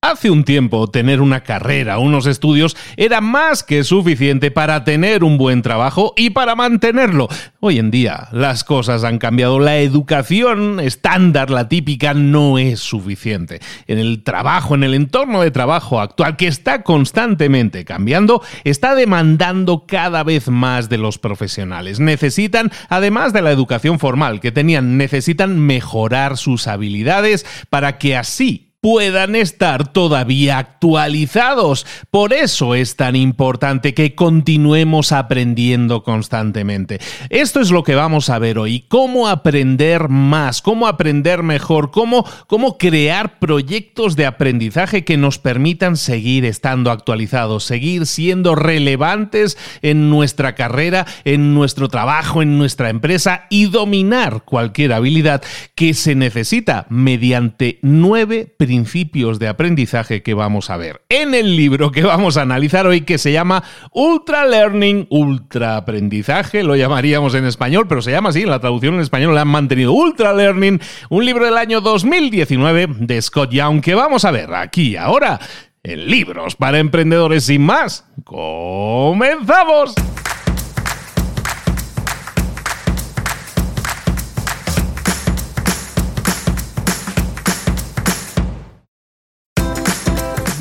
Hace un tiempo tener una carrera, unos estudios, era más que suficiente para tener un buen trabajo y para mantenerlo. Hoy en día las cosas han cambiado. La educación estándar, la típica, no es suficiente. En el trabajo, en el entorno de trabajo actual, que está constantemente cambiando, está demandando cada vez más de los profesionales. Necesitan, además de la educación formal que tenían, necesitan mejorar sus habilidades para que así puedan estar todavía actualizados. Por eso es tan importante que continuemos aprendiendo constantemente. Esto es lo que vamos a ver hoy, cómo aprender más, cómo aprender mejor, cómo, cómo crear proyectos de aprendizaje que nos permitan seguir estando actualizados, seguir siendo relevantes en nuestra carrera, en nuestro trabajo, en nuestra empresa y dominar cualquier habilidad que se necesita mediante nueve principios de aprendizaje que vamos a ver en el libro que vamos a analizar hoy que se llama Ultra Learning, Ultra Aprendizaje, lo llamaríamos en español, pero se llama así, en la traducción en español le han mantenido Ultra Learning, un libro del año 2019 de Scott Young que vamos a ver aquí ahora en Libros para Emprendedores sin más. ¡Comenzamos!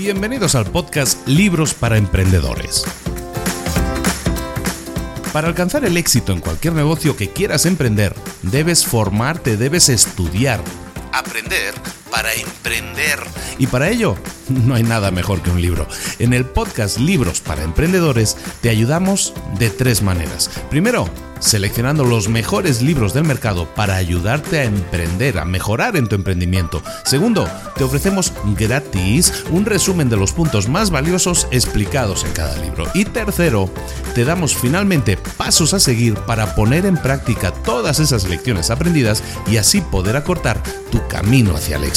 Bienvenidos al podcast Libros para Emprendedores. Para alcanzar el éxito en cualquier negocio que quieras emprender, debes formarte, debes estudiar, aprender para emprender. Y para ello, no hay nada mejor que un libro. En el podcast Libros para Emprendedores te ayudamos de tres maneras. Primero, seleccionando los mejores libros del mercado para ayudarte a emprender, a mejorar en tu emprendimiento. Segundo, te ofrecemos gratis un resumen de los puntos más valiosos explicados en cada libro. Y tercero, te damos finalmente pasos a seguir para poner en práctica todas esas lecciones aprendidas y así poder acortar tu camino hacia el éxito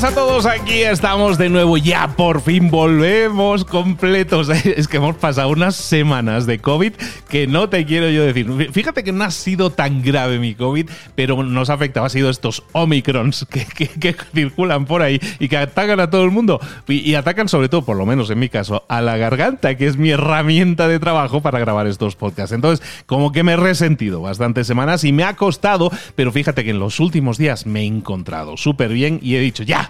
Buenas a todos, aquí estamos de nuevo, ya por fin volvemos completos. Es que hemos pasado unas semanas de COVID que no te quiero yo decir. Fíjate que no ha sido tan grave mi COVID, pero nos ha afectado, ha sido estos Omicrons que, circulan por ahí y que atacan a todo el mundo. Y, atacan sobre todo, por lo menos en mi caso, a la garganta, que es mi herramienta de trabajo para grabar estos podcasts. Entonces, como que me he resentido bastantes semanas y me ha costado, pero fíjate que en los últimos días me he encontrado súper bien y he dicho, ya,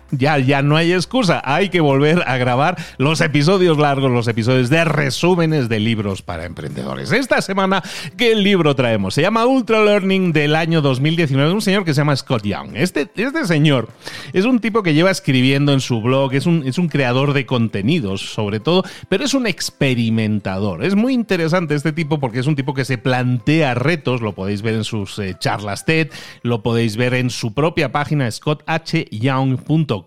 ya, ya no hay excusa. Hay que volver a grabar los episodios largos, los episodios de resúmenes de libros para emprendedores. Esta semana, ¿qué libro traemos? Se llama Ultra Learning del año 2019. Un señor que se llama Scott Young. Este, este señor es un tipo que lleva escribiendo en su blog, es un, es un creador de contenidos, sobre todo, pero es un experimentador. Es muy interesante este tipo porque es un tipo que se plantea retos. Lo podéis ver en sus eh, charlas TED, lo podéis ver en su propia página scotthyoung.com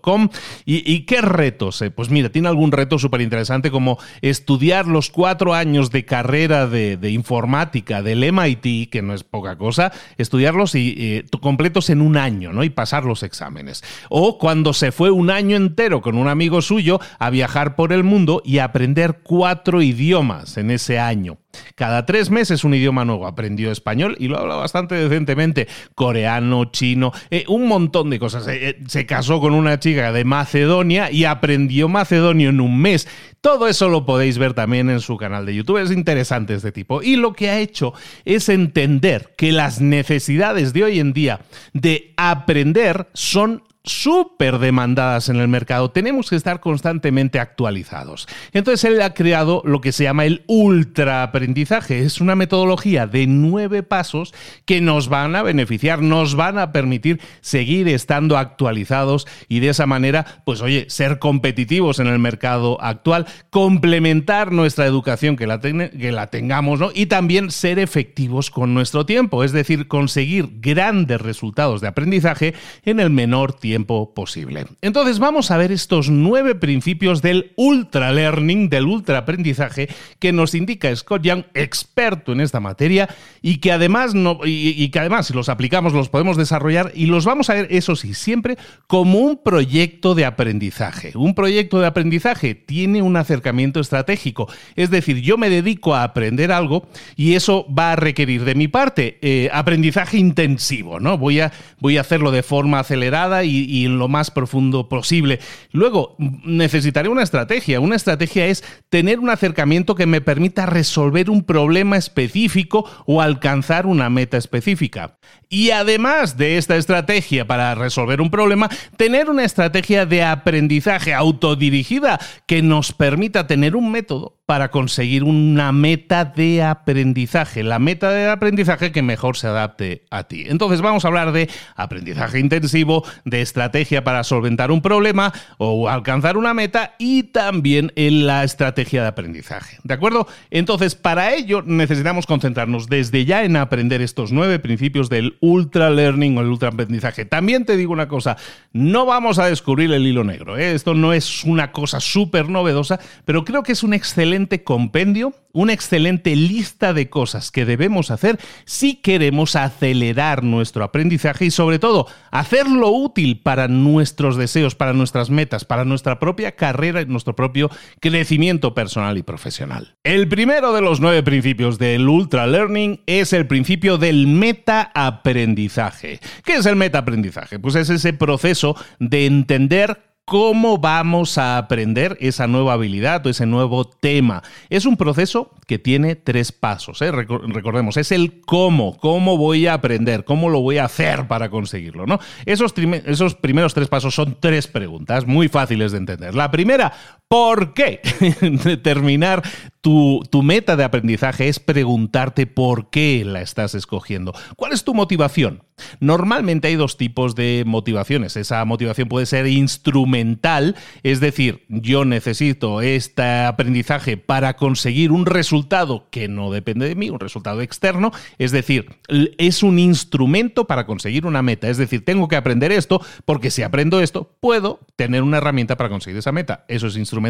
¿Y, qué retos? Eh? Pues mira, tiene algún reto súper interesante como estudiar los cuatro años de carrera de, informática del MIT, que no es poca cosa, estudiarlos y, eh, completos en un año, ¿no? Y pasar los exámenes. O cuando se fue un año entero con un amigo suyo a viajar por el mundo y aprender cuatro idiomas en ese año. Cada tres meses un idioma nuevo. Aprendió español y lo habla bastante decentemente. Coreano, chino, eh, un montón de cosas. Eh, eh, se casó con una chica de Macedonia y aprendió macedonio en un mes. Todo eso lo podéis ver también en su canal de YouTube. Es interesante este tipo. Y lo que ha hecho es entender que las necesidades de hoy en día de aprender son súper demandadas en el mercado, tenemos que estar constantemente actualizados. Entonces él ha creado lo que se llama el ultra aprendizaje. Es una metodología de nueve pasos que nos van a beneficiar, nos van a permitir seguir estando actualizados y de esa manera, pues oye, ser competitivos en el mercado actual, complementar nuestra educación que la, tengamos, ¿no? Y también ser efectivos con nuestro tiempo, es decir, conseguir grandes resultados de aprendizaje en el menor tiempo posible. Entonces vamos a ver estos nueve principios del ultra learning, del ultra aprendizaje, que nos indica Scott Young, experto en esta materia, y que además, y, que además si los aplicamos los podemos desarrollar y los vamos a ver, eso sí, siempre como un proyecto de aprendizaje. Un proyecto de aprendizaje tiene un acercamiento estratégico, es decir, yo me dedico a aprender algo y eso va a requerir de mi parte eh, aprendizaje intensivo, ¿no? Voy a, voy a hacerlo de forma acelerada y, y en lo más profundo posible. Luego, necesitaré una estrategia. Una estrategia es tener un acercamiento que me permita resolver un problema específico o alcanzar una meta específica. Y además de esta estrategia para resolver un problema, tener una estrategia de aprendizaje autodirigida que nos permita tener un método para conseguir una meta de aprendizaje, la meta de aprendizaje que mejor se adapte a ti. Entonces vamos a hablar de aprendizaje intensivo, de estrategia para solventar un problema o alcanzar una meta y también en la estrategia de aprendizaje. ¿De acuerdo? Entonces para ello necesitamos concentrarnos desde ya en aprender estos nueve principios del ultra learning o el ultra aprendizaje. También te digo una cosa, no vamos a descubrir el hilo negro. ¿eh? Esto no es una cosa súper novedosa, pero creo que es un excelente compendio, una excelente lista de cosas que debemos hacer si queremos acelerar nuestro aprendizaje y sobre todo hacerlo útil para nuestros deseos, para nuestras metas, para nuestra propia carrera y nuestro propio crecimiento personal y profesional. El primero de los nueve principios del Ultra Learning es el principio del meta-aprendizaje. ¿Qué es el meta-aprendizaje? Pues es ese proceso de entender cómo vamos a aprender esa nueva habilidad o ese nuevo tema. Es un proceso que tiene tres pasos. ¿eh? Recordemos, es el cómo, cómo voy a aprender, cómo lo voy a hacer para conseguirlo. ¿no? Esos, esos primeros tres pasos son tres preguntas muy fáciles de entender. La primera, ¿por qué? Determinar tu, tu meta de aprendizaje es preguntarte por qué la estás escogiendo. ¿Cuál es tu motivación? Normalmente hay dos tipos de motivaciones. Esa motivación puede ser instrumental, es decir, yo necesito este aprendizaje para conseguir un resultado que no depende de mí, un resultado externo, es decir, es un instrumento para conseguir una meta, es decir, tengo que aprender esto porque si aprendo esto puedo tener una herramienta para conseguir esa meta. Eso es instrumental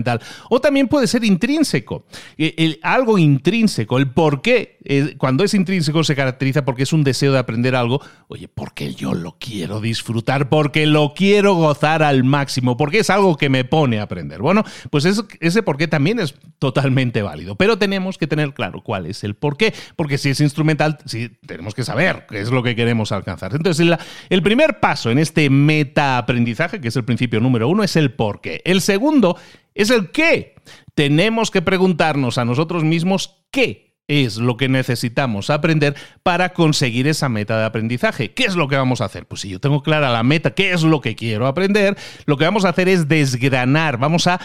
O también puede ser intrínseco. Eh, algo intrínseco, el por qué. Eh, cuando es intrínseco se caracteriza porque es un deseo de aprender algo. Oye, porque yo lo quiero disfrutar, porque lo quiero gozar al máximo, porque es algo que me pone a aprender. Bueno, pues ese por qué también es totalmente válido. Pero tenemos que tener claro cuál es el por qué. Porque si es instrumental, sí, tenemos que saber qué es lo que queremos alcanzar. Entonces, el primer paso en este meta aprendizaje, que es el principio número uno, es el por qué. El segundo es el qué. Tenemos que preguntarnos a nosotros mismos qué es lo que necesitamos aprender para conseguir esa meta de aprendizaje. ¿Qué es lo que vamos a hacer? Pues si yo tengo clara la meta, qué es lo que quiero aprender, lo que vamos a hacer es desgranar, vamos a,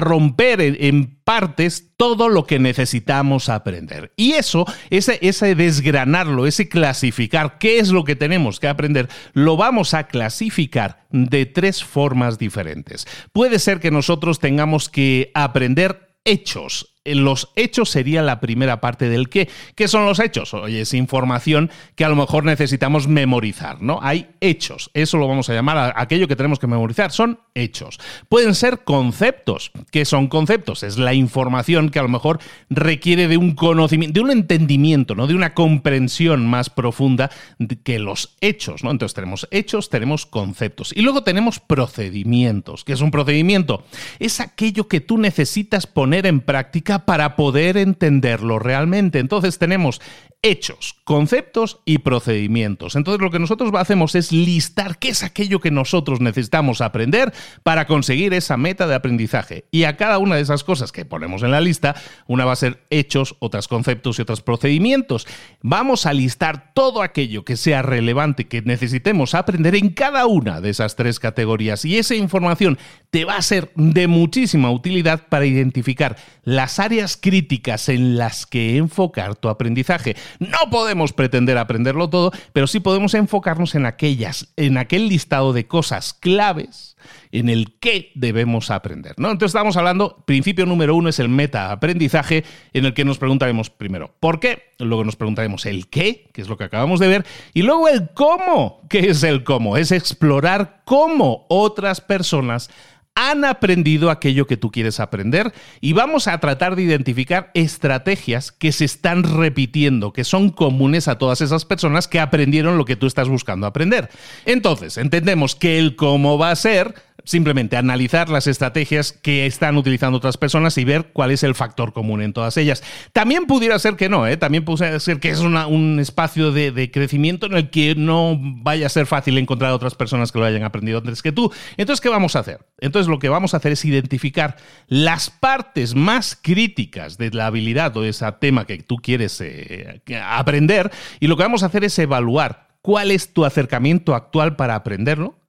romper en, partes todo lo que necesitamos aprender. Y eso, ese, ese desgranarlo, ese clasificar qué es lo que tenemos que aprender, lo vamos a clasificar de tres formas diferentes. Puede ser que nosotros tengamos que aprender hechos los hechos sería la primera parte del qué. ¿Qué son los hechos? Oye, es información que a lo mejor necesitamos memorizar, ¿no? Hay hechos, eso lo vamos a llamar a aquello que tenemos que memorizar, son hechos. Pueden ser conceptos. ¿Qué son conceptos? Es la información que a lo mejor requiere de un conocimiento, de un entendimiento, ¿no? De una comprensión más profunda que los hechos, ¿no? Entonces tenemos hechos, tenemos conceptos. Y luego tenemos procedimientos. ¿Qué es un procedimiento? Es aquello que tú necesitas poner en práctica para poder entenderlo realmente. Entonces tenemos hechos, conceptos y procedimientos. Entonces lo que nosotros hacemos es listar qué es aquello que nosotros necesitamos aprender para conseguir esa meta de aprendizaje. Y a cada una de esas cosas que ponemos en la lista, una va a ser hechos, otras conceptos y otros procedimientos. Vamos a listar todo aquello que sea relevante, que necesitemos aprender en cada una de esas tres categorías. Y esa información te va a ser de muchísima utilidad para identificar las áreas críticas en las que enfocar tu aprendizaje. No podemos pretender aprenderlo todo, pero sí podemos enfocarnos en aquellas, en aquel listado de cosas claves en el que debemos aprender. ¿no? Entonces estamos hablando, principio número uno es el meta aprendizaje, en el que nos preguntaremos primero por qué, luego nos preguntaremos el qué, que es lo que acabamos de ver, y luego el cómo, ¿qué es el cómo? Es explorar cómo otras personas han aprendido aquello que tú quieres aprender y vamos a tratar de identificar estrategias que se están repitiendo, que son comunes a todas esas personas que aprendieron lo que tú estás buscando aprender. Entonces, entendemos que el cómo va a ser simplemente analizar las estrategias que están utilizando otras personas y ver cuál es el factor común en todas ellas. También pudiera ser que no, ¿eh? también pudiera ser que es un espacio de, crecimiento en el que no vaya a ser fácil encontrar otras personas que lo hayan aprendido antes que tú. Entonces, ¿qué vamos a hacer? Entonces, lo que vamos a hacer es identificar las partes más críticas de la habilidad o de ese tema que tú quieres eh, aprender y lo que vamos a hacer es evaluar cuál es tu acercamiento actual para aprenderlo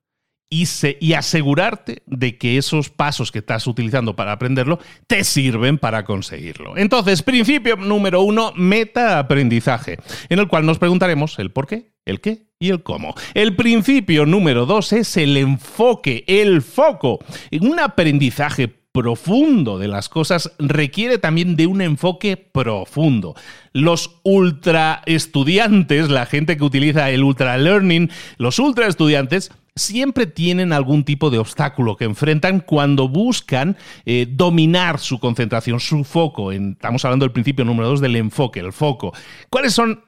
y, asegurarte de que esos pasos que estás utilizando para aprenderlo te sirven para conseguirlo. Entonces, principio número uno, meta aprendizaje, en el cual nos preguntaremos el por qué, el qué y el cómo. El principio número dos es el enfoque, el foco. Un aprendizaje profundo de las cosas requiere también de un enfoque profundo. Los ultra estudiantes, la gente que utiliza el ultra learning, los ultra estudiantes siempre tienen algún tipo de obstáculo que enfrentan cuando buscan eh, dominar su concentración, su foco. estamos hablando del principio número dos del enfoque, el foco. ¿Cuáles son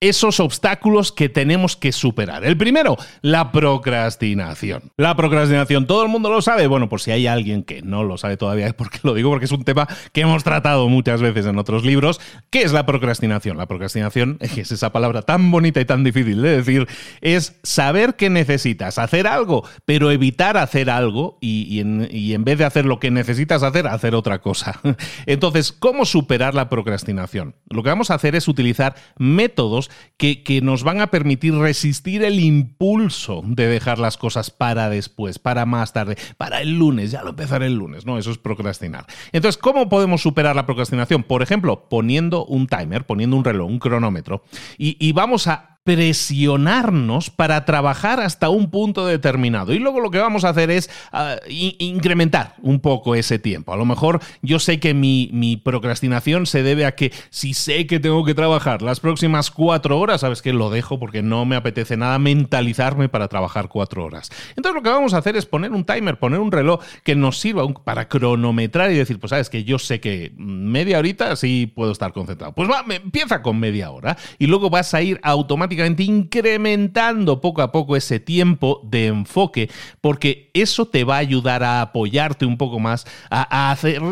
esos obstáculos que tenemos que superar. El primero, la procrastinación. La procrastinación, ¿todo el mundo lo sabe? Bueno, por si hay alguien que no lo sabe todavía, es porque lo digo porque es un tema que hemos tratado muchas veces en otros libros. ¿Qué es la procrastinación? La procrastinación, es esa palabra tan bonita y tan difícil de decir, es saber que necesitas hacer algo, pero evitar hacer algo y en vez de hacer lo que necesitas hacer, hacer otra cosa. Entonces, ¿cómo superar la procrastinación? Lo que vamos a hacer es utilizar métodos que, nos van a permitir resistir el impulso de dejar las cosas para después, para más tarde, para el lunes, ya lo empezaré el lunes, ¿no? Eso es procrastinar. Entonces, ¿cómo podemos superar la procrastinación? Por ejemplo, poniendo un timer, poniendo un reloj, un cronómetro, y, vamos a presionarnos para trabajar hasta un punto determinado. Y luego lo que vamos a hacer es ah, incrementar un poco ese tiempo. A lo mejor yo sé que mi, mi, procrastinación se debe a que si sé que tengo que trabajar las próximas cuatro horas, sabes que lo dejo porque no me apetece nada mentalizarme para trabajar cuatro horas. Entonces lo que vamos a hacer es poner un timer, poner un reloj que nos sirva para cronometrar y decir, pues sabes que yo sé que media horita sí puedo estar concentrado. Pues va, empieza con media hora y luego vas a ir automáticamente incrementando poco a poco ese tiempo de enfoque, porque eso te va a ayudar a apoyarte un poco más, a, hacer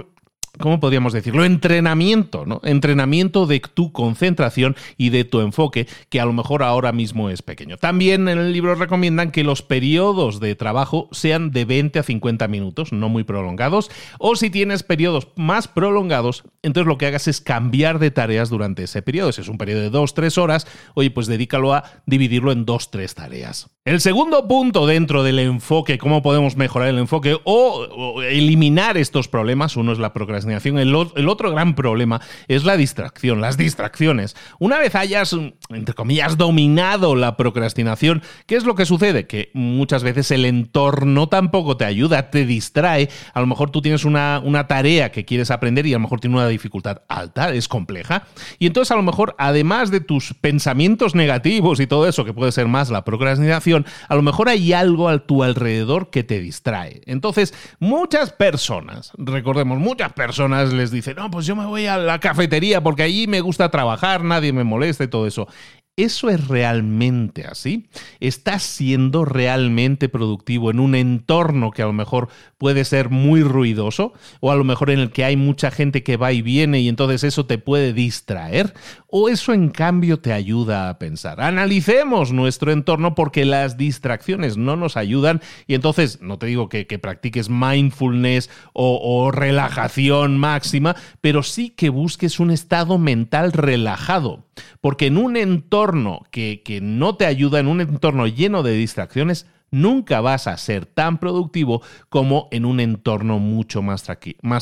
¿cómo podríamos decirlo? Entrenamiento, ¿no? Entrenamiento de tu concentración y de tu enfoque, que a lo mejor ahora mismo es pequeño. También en el libro recomiendan que los periodos de trabajo sean de 20 a 50 minutos, no muy prolongados, o si tienes periodos más prolongados, entonces lo que hagas es cambiar de tareas durante ese periodo. Si es un periodo de 2-3 horas, oye, pues dedícalo a dividirlo en 2-3 tareas. El segundo punto dentro del enfoque, cómo podemos mejorar el enfoque o, eliminar estos problemas, uno es la procrastinación, el, otro gran problema es la distracción, las distracciones. Una vez hayas, entre comillas, dominado la procrastinación, ¿qué es lo que sucede? Que muchas veces el entorno tampoco te ayuda, te distrae. A lo mejor tú tienes una, una tarea que quieres aprender y a lo mejor tiene una dificultad alta, es compleja. Y entonces a lo mejor, además de tus pensamientos negativos y todo eso, que puede ser más la procrastinación, a lo mejor hay algo a tu alrededor que te distrae. Entonces, muchas personas, recordemos, muchas personas les dicen, no, pues yo me voy a la cafetería porque allí me gusta trabajar, nadie me molesta y todo eso. ¿Eso es realmente así? ¿Estás siendo realmente productivo en un entorno que a lo mejor puede ser muy ruidoso? ¿O a lo mejor en el que hay mucha gente que va y viene y entonces eso te puede distraer? ¿O eso en cambio te ayuda a pensar? Analicemos nuestro entorno porque las distracciones no nos ayudan y entonces no te digo que, practiques mindfulness o, relajación máxima, pero sí que busques un estado mental relajado. Porque en un entorno que, que no te ayuda, en un entorno lleno de distracciones, nunca vas a ser tan productivo como en un entorno mucho más,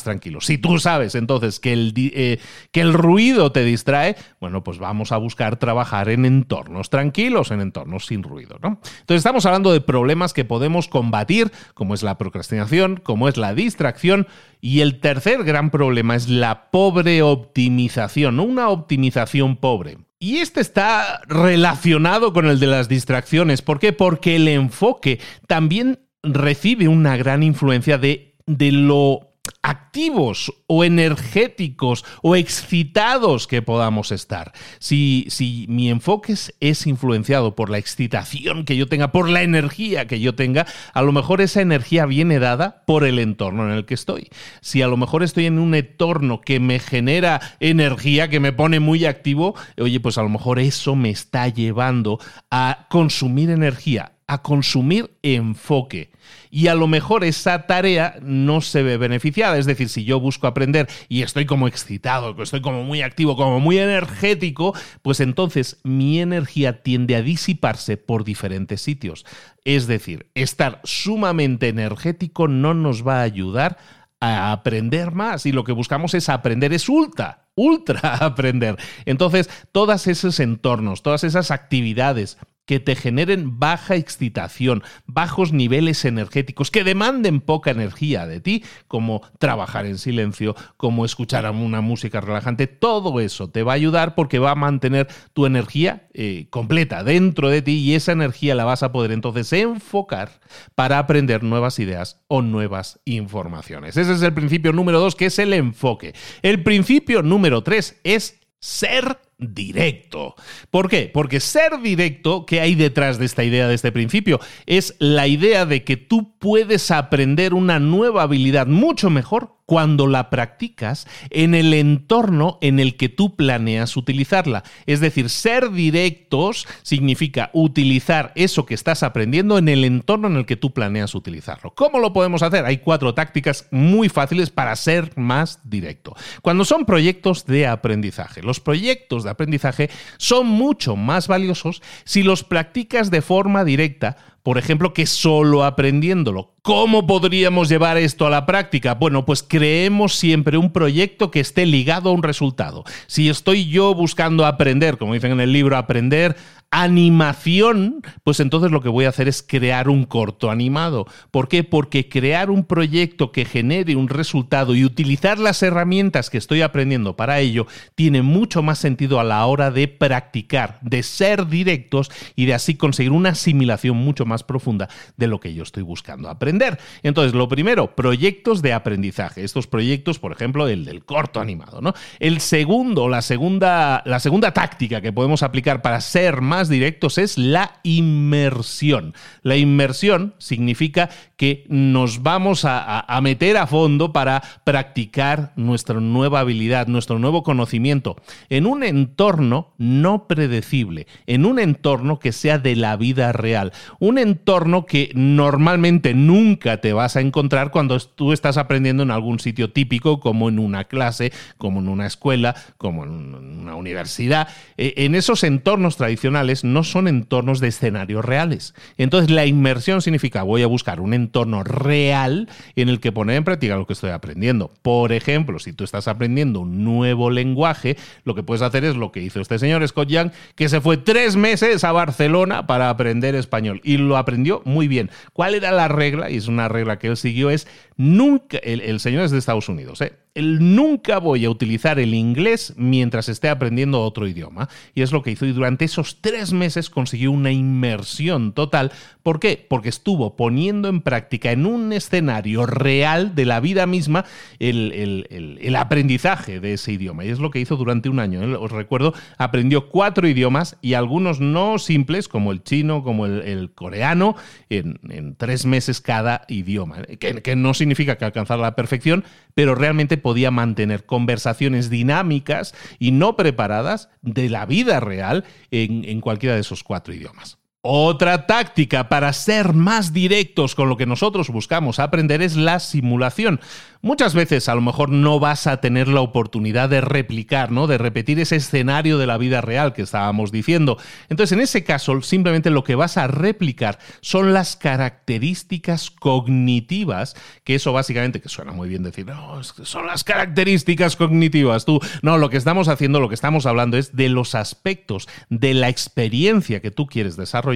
tranquilo. Si tú sabes entonces que el, eh, que el ruido te distrae, bueno, pues vamos a buscar trabajar en entornos tranquilos, en entornos sin ruido. ¿no? Entonces estamos hablando de problemas que podemos combatir, como es la procrastinación, como es la distracción, y el tercer gran problema es la pobre optimización, no una optimización pobre. Y este está relacionado con el de las distracciones. ¿Por qué? Porque el enfoque también recibe una gran influencia de, de lo activos o energéticos o excitados que podamos estar. Si, si mi enfoque es, influenciado por la excitación que yo tenga, por la energía que yo tenga, a lo mejor esa energía viene dada por el entorno en el que estoy. Si a lo mejor estoy en un entorno que me genera energía, que me pone muy activo, oye, pues a lo mejor eso me está llevando a consumir energía, a consumir enfoque y a lo mejor esa tarea no se ve beneficiada. Es decir, si yo busco aprender y estoy como excitado, estoy como muy activo, como muy energético, pues entonces mi energía tiende a disiparse por diferentes sitios. Es decir, estar sumamente energético no nos va a ayudar a aprender más y lo que buscamos es aprender, es ultra, ultra aprender. Entonces, todos esos entornos, todas esas actividades que te generen baja excitación, bajos niveles energéticos, que demanden poca energía de ti, como trabajar en silencio, como escuchar una música relajante, todo eso te va a ayudar porque va a mantener tu energía eh, completa dentro de ti y esa energía la vas a poder entonces enfocar para aprender nuevas ideas o nuevas informaciones. Ese es el principio número dos, que es el enfoque. El principio número tres es ser directo. ¿Por qué? Porque ser directo, ¿qué hay detrás de esta idea, de este principio? Es la idea de que tú puedes aprender una nueva habilidad mucho mejor cuando la practicas en el entorno en el que tú planeas utilizarla. Es decir, ser directos significa utilizar eso que estás aprendiendo en el entorno en el que tú planeas utilizarlo. ¿Cómo lo podemos hacer? Hay cuatro tácticas muy fáciles para ser más directo. Cuando son proyectos de aprendizaje, los proyectos de aprendizaje son mucho más valiosos si los practicas de forma directa por ejemplo, que solo aprendiéndolo. ¿Cómo podríamos llevar esto a la práctica? Bueno, pues creemos siempre un proyecto que esté ligado a un resultado. Si estoy yo buscando aprender, como dicen en el libro, aprender animación, pues entonces lo que voy a hacer es crear un corto animado. ¿Por qué? Porque crear un proyecto que genere un resultado y utilizar las herramientas que estoy aprendiendo para ello tiene mucho más sentido a la hora de practicar, de ser directos y de así conseguir una asimilación mucho más profunda de lo que yo estoy buscando aprender. Entonces, lo primero, proyectos de aprendizaje. Estos proyectos, por ejemplo, el del corto animado, ¿no? El segundo, la segunda, la segunda táctica que podemos aplicar para ser más directos es la inmersión. La inmersión significa que nos vamos a, meter a fondo para practicar nuestra nueva habilidad, nuestro nuevo conocimiento en un entorno no predecible, en un entorno que sea de la vida real, un entorno que normalmente nunca te vas a encontrar cuando tú estás aprendiendo en algún sitio típico, como en una clase, como en una escuela, como en una universidad. E, en esos entornos tradicionales, no son entornos de escenarios reales. Entonces la inmersión significa voy a buscar un entorno real en el que poner en práctica lo que estoy aprendiendo. Por ejemplo, si tú estás aprendiendo un nuevo lenguaje, lo que puedes hacer es lo que hizo este señor Scott Young, que se fue tres meses a Barcelona para aprender español y lo aprendió muy bien. ¿Cuál era la regla? Y es una regla que él siguió, es nunca, el, señor es de Estados Unidos, ¿eh? Él nunca voy a utilizar el inglés mientras esté aprendiendo otro idioma. Y es lo que hizo. Y durante esos tres meses consiguió una inmersión total. ¿Por qué? Porque estuvo poniendo en práctica en un escenario real de la vida misma el, aprendizaje de ese idioma. Y es lo que hizo durante un año. ¿eh? Os recuerdo, aprendió cuatro idiomas y algunos no simples, como el chino, como el, coreano, en, tres meses cada idioma. Que, que no significa que alcanzar la perfección, pero realmente podía mantener conversaciones dinámicas y no preparadas de la vida real en, en cualquiera de esos cuatro idiomas. Otra táctica para ser más directos con lo que nosotros buscamos aprender es la simulación. Muchas veces a lo mejor no vas a tener la oportunidad de replicar, ¿no? De repetir ese escenario de la vida real que estábamos diciendo. Entonces, en ese caso, simplemente lo que vas a replicar son las características cognitivas, que eso básicamente, que suena muy bien decir, no, son las características cognitivas, tú. No, lo que estamos haciendo, lo que estamos hablando es de los aspectos de la experiencia que tú quieres desarrollar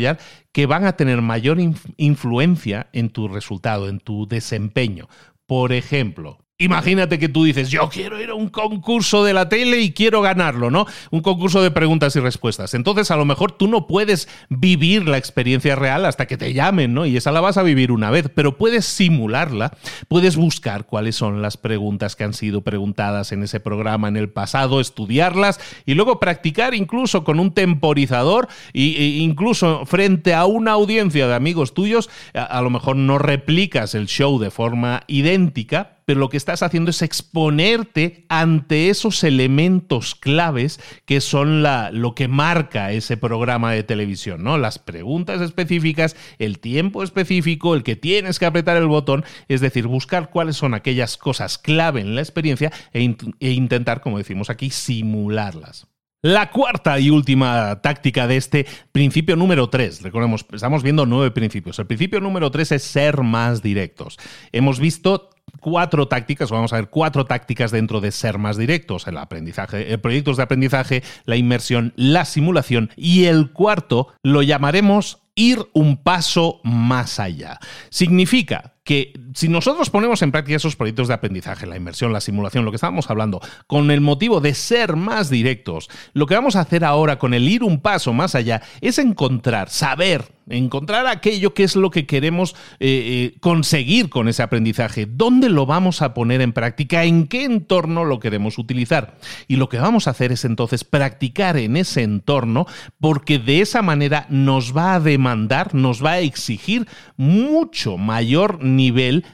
que van a tener mayor influencia en tu resultado, en tu desempeño. Por ejemplo, Imagínate que tú dices, yo quiero ir a un concurso de la tele y quiero ganarlo, ¿no? Un concurso de preguntas y respuestas. Entonces, a lo mejor tú no puedes vivir la experiencia real hasta que te llamen, ¿no? Y esa la vas a vivir una vez, pero puedes simularla, puedes buscar cuáles son las preguntas que han sido preguntadas en ese programa en el pasado, estudiarlas y luego practicar incluso con un temporizador e incluso frente a una audiencia de amigos tuyos, a lo mejor no replicas el show de forma idéntica, pero lo que estás haciendo es exponerte ante esos elementos claves que son la, lo que marca ese programa de televisión, ¿no? Las preguntas específicas, el tiempo específico, el que tienes que apretar el botón, es decir, buscar cuáles son aquellas cosas clave en la experiencia e, e intentar, como decimos aquí, simularlas. La cuarta y última táctica de este principio número 3. Recordemos, estamos viendo nueve principios. El principio número 3 es ser más directos. Hemos visto cuatro tácticas, vamos a ver cuatro tácticas dentro de ser más directos, el aprendizaje, eh, proyectos de aprendizaje, la inmersión, la simulación y el cuarto lo llamaremos ir un paso más allá. Significa que si nosotros ponemos en práctica esos proyectos de aprendizaje, la inmersión, la simulación, lo que estábamos hablando, con el motivo de ser más directos, lo que vamos a hacer ahora con el ir un paso más allá es encontrar, saber, encontrar aquello que es lo que queremos eh, eh, conseguir con ese aprendizaje, dónde lo vamos a poner en práctica, en qué entorno lo queremos utilizar. Y lo que vamos a hacer es entonces practicar en ese entorno porque de esa manera nos va a demandar, nos va a exigir mucho mayor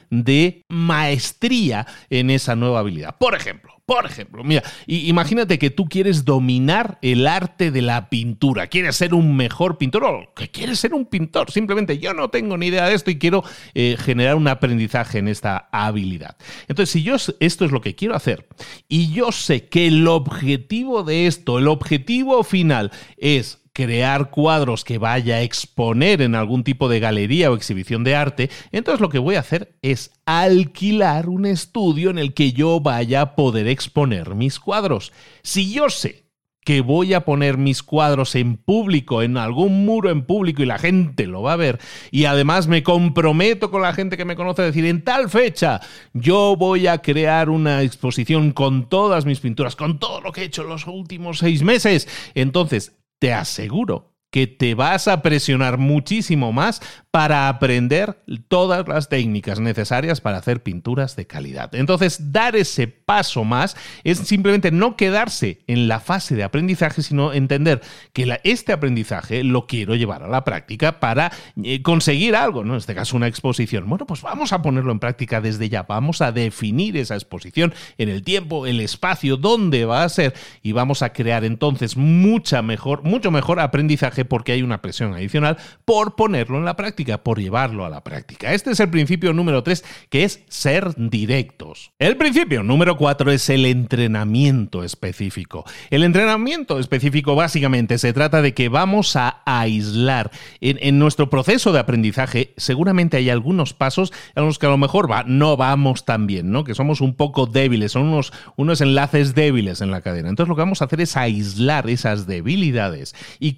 de maestría en esa nueva habilidad. Por ejemplo, por ejemplo, mira, imagínate que tú quieres dominar el arte de la pintura, quieres ser un mejor pintor o que quieres ser un pintor, simplemente yo no tengo ni idea de esto y quiero eh, generar un aprendizaje en esta habilidad. Entonces, si yo esto es lo que quiero hacer y yo sé que el objetivo de esto, el objetivo final es crear cuadros que vaya a exponer en algún tipo de galería o exhibición de arte, entonces lo que voy a hacer es alquilar un estudio en el que yo vaya a poder exponer mis cuadros. Si yo sé que voy a poner mis cuadros en público, en algún muro en público y la gente lo va a ver. Y además me comprometo con la gente que me conoce a decir, en tal fecha yo voy a crear una exposición con todas mis pinturas, con todo lo que he hecho en los últimos seis meses. Entonces, te aseguro que te vas a presionar muchísimo más para aprender todas las técnicas necesarias para hacer pinturas de calidad. Entonces, dar ese paso más es simplemente no quedarse en la fase de aprendizaje, sino entender que este aprendizaje lo quiero llevar a la práctica para eh, conseguir algo, ¿no? En este caso, una exposición. Bueno, pues vamos a ponerlo en práctica desde ya. Vamos a definir esa exposición en el tiempo, el espacio, dónde va a ser y vamos a crear entonces mucha mejor, mucho mejor aprendizaje porque hay una presión adicional por ponerlo en la práctica por llevarlo a la práctica. Este es el principio número 3, que es ser directos. El principio número 4 es el entrenamiento específico. El entrenamiento específico básicamente se trata de que vamos a aislar. En, nuestro proceso de aprendizaje seguramente hay algunos pasos en los que a lo mejor va, no vamos tan bien, ¿no? que somos un poco débiles, son unos, unos enlaces débiles en la cadena. Entonces lo que vamos a hacer es aislar esas debilidades y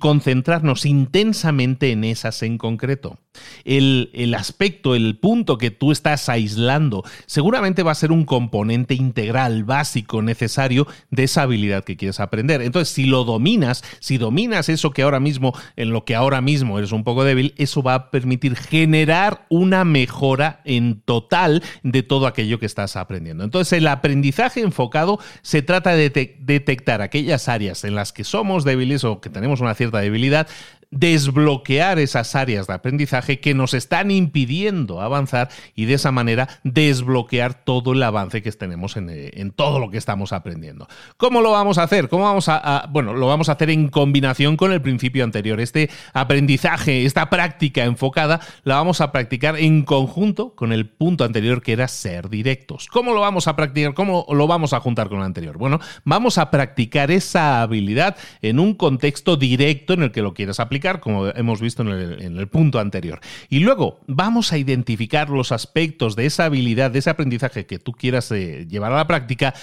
concentrarnos intensamente en esas en concreto el, aspecto, el punto que tú estás aislando, seguramente va a ser un componente integral, básico, necesario de esa habilidad que quieres aprender. Entonces, si lo dominas, si dominas eso que ahora mismo, en lo que ahora mismo eres un poco débil, eso va a permitir generar una mejora en total de todo aquello que estás aprendiendo. Entonces, el aprendizaje enfocado se trata de detectar aquellas áreas en las que somos débiles o que tenemos una cierta debilidad, that. Desbloquear esas áreas de aprendizaje que nos están impidiendo avanzar y de esa manera desbloquear todo el avance que tenemos en, todo lo que estamos aprendiendo. ¿Cómo lo vamos a hacer? ¿Cómo vamos a, bueno, lo vamos a hacer en combinación con el principio anterior. Este aprendizaje, esta práctica enfocada, la vamos a practicar en conjunto con el punto anterior que era ser directos. ¿Cómo lo vamos a practicar? ¿Cómo lo vamos a juntar con el anterior? Bueno, vamos a practicar esa habilidad en un contexto directo en el que lo quieras aplicar como hemos visto en el, punto anterior. Y luego vamos a identificar los aspectos de esa habilidad, de ese aprendizaje que tú quieras eh, llevar a la práctica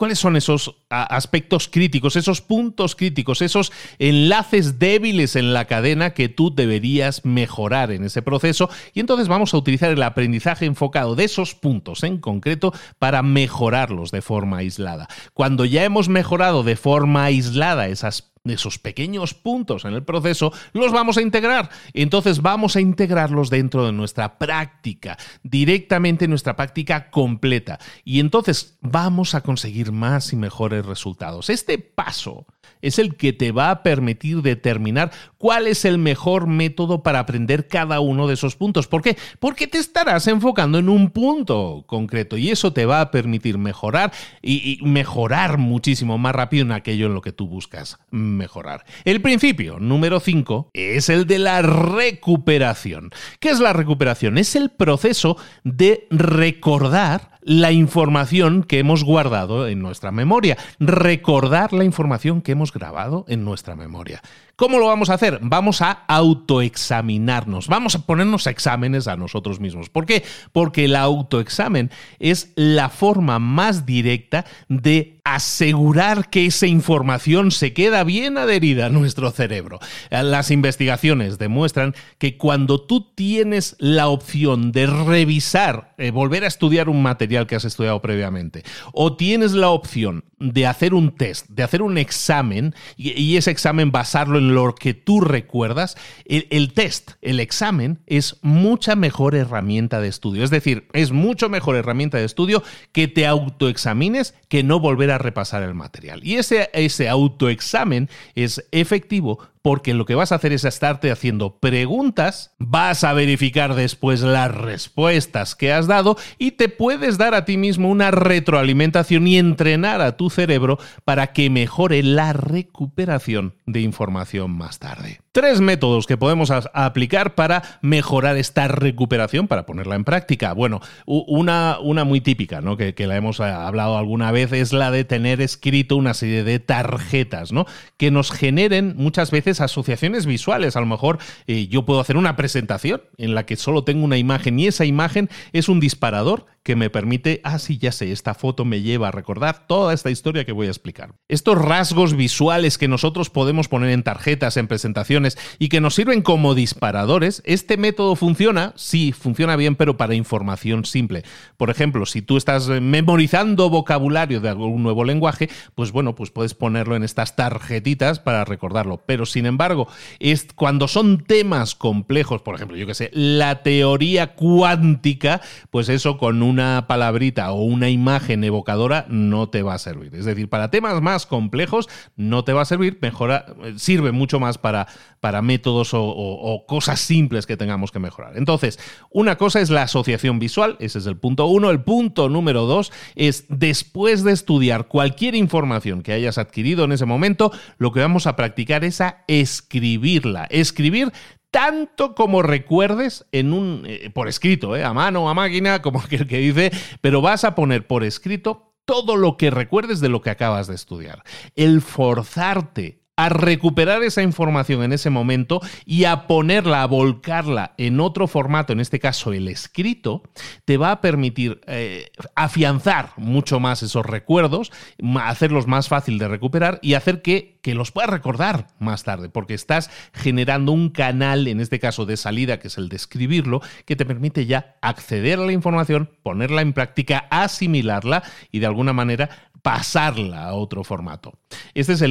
¿Cuáles son esos aspectos críticos, esos puntos críticos, esos enlaces débiles en la cadena que tú deberías mejorar en ese proceso? Y entonces vamos a utilizar el aprendizaje enfocado de esos puntos en concreto para mejorarlos de forma aislada. Cuando ya hemos mejorado de forma aislada esas esos pequeños puntos en el proceso, los vamos a integrar. Entonces vamos a integrarlos dentro de nuestra práctica, directamente en nuestra práctica completa. Y entonces vamos a conseguir más y mejores resultados. Este paso es el que te va a permitir determinar cuál es el mejor método para aprender cada uno de esos puntos. ¿Por qué? Porque te estarás enfocando en un punto concreto y eso te va a permitir mejorar y, mejorar muchísimo más rápido en aquello en lo que tú buscas mejorar. El principio número 5 es el de la recuperación. ¿Qué es la recuperación? Es el proceso de recordar la información que hemos guardado en nuestra memoria, recordar la información que hemos grabado en nuestra memoria. ¿Cómo lo vamos a hacer? Vamos a autoexaminarnos, vamos a ponernos exámenes a nosotros mismos. ¿Por qué? Porque el autoexamen es la forma más directa de asegurar que esa información se queda bien adherida a nuestro cerebro. Las investigaciones demuestran que cuando tú tienes la opción de revisar, eh, volver a estudiar un material que has estudiado previamente, o tienes la opción de hacer un test, de hacer un examen, y, ese examen basarlo en lo que tú recuerdas, el, test, el examen, es mucha mejor herramienta de estudio. Es decir, es mucho mejor herramienta de estudio que te autoexamines que no volver a repasar el material. Y ese, ese autoexamen es efectivo porque lo que vas a hacer es estarte haciendo preguntas, vas a verificar después las respuestas que has dado y te puedes dar a ti mismo una retroalimentación y entrenar a tu cerebro para que mejore la recuperación de información más tarde. Tres métodos que podemos aplicar para mejorar esta recuperación, para ponerla en práctica. Bueno, una, muy típica, ¿no? Que, que, la hemos eh, hablado alguna vez, es la de tener escrito una serie de tarjetas, ¿no? Que nos generen muchas veces asociaciones visuales. A lo mejor eh, yo puedo hacer una presentación en la que solo tengo una imagen y esa imagen es un disparador que me permite, ah, sí, ya sé, esta foto me lleva a recordar toda esta historia que voy a explicar. Estos rasgos visuales que nosotros podemos poner en tarjetas, en presentaciones y que nos sirven como disparadores, este método funciona, sí, funciona bien, pero para información simple. Por ejemplo, si tú estás memorizando vocabulario de algún nuevo lenguaje, pues bueno, pues puedes ponerlo en estas tarjetitas para recordarlo. Pero sin embargo, es cuando son temas complejos, por ejemplo, yo que sé, la teoría cuántica, pues eso con un una palabrita o una imagen evocadora no te va a servir. Es decir, para temas más complejos no te va a servir, mejora, sirve mucho más para, para métodos o, cosas simples que tengamos que mejorar. Entonces, una cosa es la asociación visual, ese es el punto uno. El punto número dos es después de estudiar cualquier información que hayas adquirido en ese momento, lo que vamos a practicar es a escribirla. Escribir tanto como recuerdes en un eh, por escrito, eh, a mano, a máquina, como aquel que dice, pero vas a poner por escrito todo lo que recuerdes de lo que acabas de estudiar. El forzarte a recuperar esa información en ese momento y a ponerla, a volcarla en otro formato, en este caso el escrito, te va a permitir eh, afianzar mucho más esos recuerdos, hacerlos más fácil de recuperar y hacer que, que los puedas recordar más tarde, porque estás generando un canal, en este caso de salida, que es el de escribirlo, que te permite ya acceder a la información, ponerla en práctica, asimilarla y de alguna manera pasarla a otro formato. Esta es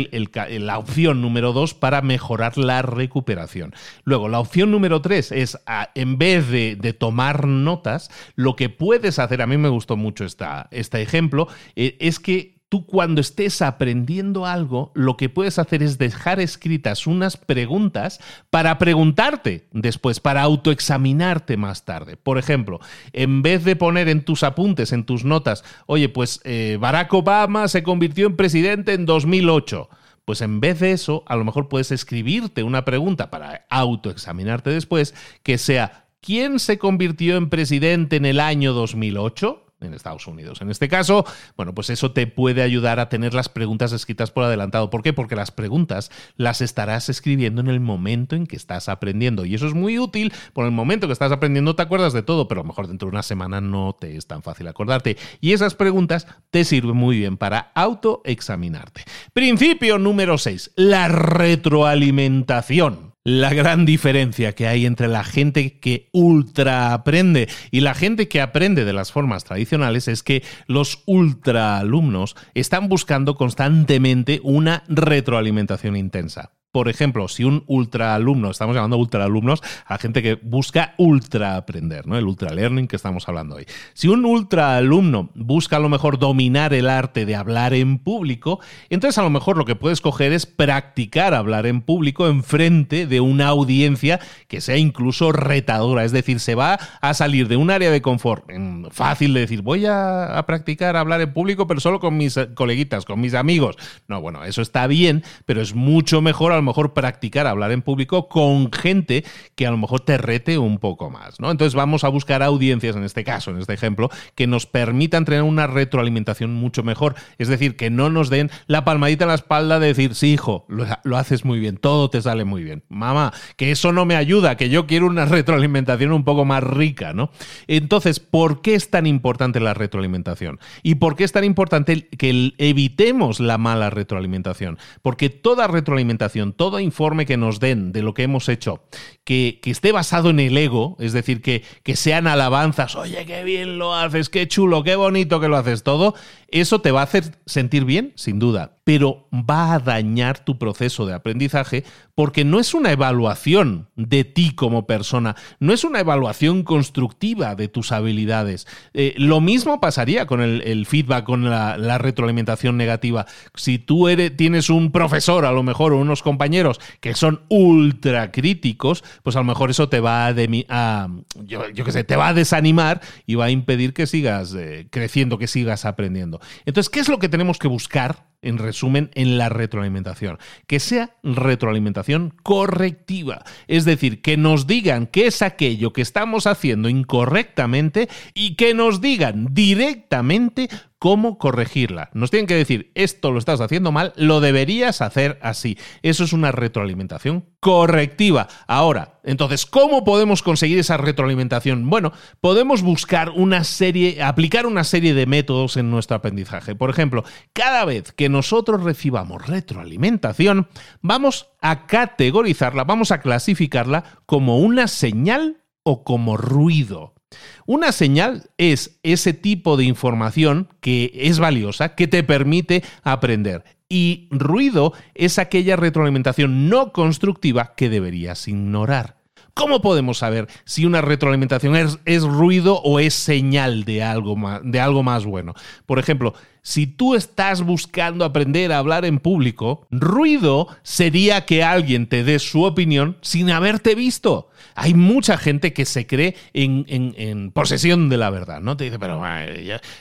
la opción número dos para mejorar la recuperación. Luego, la opción número tres es, en vez de, tomar notas, lo que puedes hacer, a mí me gustó mucho este ejemplo, eh, es que tú cuando estés aprendiendo algo, lo que puedes hacer es dejar escritas unas preguntas para preguntarte después, para autoexaminarte más tarde. Por ejemplo, en vez de poner en tus apuntes, en tus notas, oye, pues eh, Barack Obama se convirtió en presidente en 2008. Pues en vez de eso, a lo mejor puedes escribirte una pregunta para autoexaminarte después que sea, ¿quién se convirtió en presidente en el año 2008? En Estados Unidos. En este caso, bueno, pues eso te puede ayudar a tener las preguntas escritas por adelantado. ¿Por qué? Porque las preguntas las estarás escribiendo en el momento en que estás aprendiendo. Y eso es muy útil. Por el momento que estás aprendiendo te acuerdas de todo, pero a lo mejor dentro de una semana no te es tan fácil acordarte. Y esas preguntas te sirven muy bien para autoexaminarte. Principio número 6, la retroalimentación la gran diferencia que hay entre la gente que ultra aprende y la gente que aprende de las formas tradicionales es que los ultra alumnos están buscando constantemente una retroalimentación intensa. Por ejemplo, si un ultra alumno, estamos llamando ultra alumnos a gente que busca ultra aprender, ¿no? El ultra learning que estamos hablando hoy. Si un ultra alumno busca a lo mejor dominar el arte de hablar en público, entonces a lo mejor lo que puedes coger es practicar hablar en público en frente de una audiencia que sea incluso retadora. Es decir, se va a salir de un área de confort fácil de decir, voy a, a practicar hablar en público, pero solo con mis coleguitas, con mis amigos. No, bueno, eso está bien, pero es mucho mejor a lo mejor practicar hablar en público con gente que a lo mejor te rete un poco más, ¿no? Entonces vamos a buscar audiencias, en este caso, en este ejemplo, que nos permitan tener una retroalimentación mucho mejor. Es decir, que no nos den la palmadita en la espalda de decir, sí, hijo, lo, lo haces muy bien, todo te sale muy bien. Mamá, que eso no me ayuda, que yo quiero una retroalimentación un poco más rica, ¿no? Entonces, ¿por qué es tan importante la retroalimentación? ¿Y por qué es tan importante que evitemos la mala retroalimentación? Porque toda retroalimentación todo informe que nos den de lo que hemos hecho, que, esté basado en el ego, es decir, que, que sean alabanzas, oye, qué bien lo haces, qué chulo, qué bonito que lo haces todo, eso te va a hacer sentir bien, sin duda, pero va a dañar tu proceso de aprendizaje porque no es una evaluación de ti como persona, no es una evaluación constructiva de tus habilidades. Eh, lo mismo pasaría con el, feedback, con la, retroalimentación negativa. Si tú eres, tienes un profesor, a lo mejor, o unos compañeros que son ultra críticos, pues a lo mejor eso te va a, desanimar y va a impedir que sigas eh, creciendo, que sigas aprendiendo. Entonces, ¿qué es lo que tenemos que buscar? En resumen, en la retroalimentación. Que sea retroalimentación correctiva. Es decir, que nos digan qué es aquello que estamos haciendo incorrectamente y que nos digan directamente cómo corregirla. Nos tienen que decir, esto lo estás haciendo mal, lo deberías hacer así. Eso es una retroalimentación correctiva. Ahora, entonces, ¿cómo podemos conseguir esa retroalimentación? Bueno, podemos buscar una serie, aplicar una serie de métodos en nuestro aprendizaje. Por ejemplo, cada vez que nosotros recibamos retroalimentación, vamos a categorizarla, vamos a clasificarla como una señal o como ruido. Una señal es ese tipo de información que es valiosa, que te permite aprender. Y ruido es aquella retroalimentación no constructiva que deberías ignorar. ¿Cómo podemos saber si una retroalimentación es, ruido o es señal de algo, más, de algo más bueno? Por ejemplo, si tú estás buscando aprender a hablar en público, ruido sería que alguien te dé su opinión sin haberte visto. Hay mucha gente que se cree en, posesión de la verdad, ¿no? Te dice, pero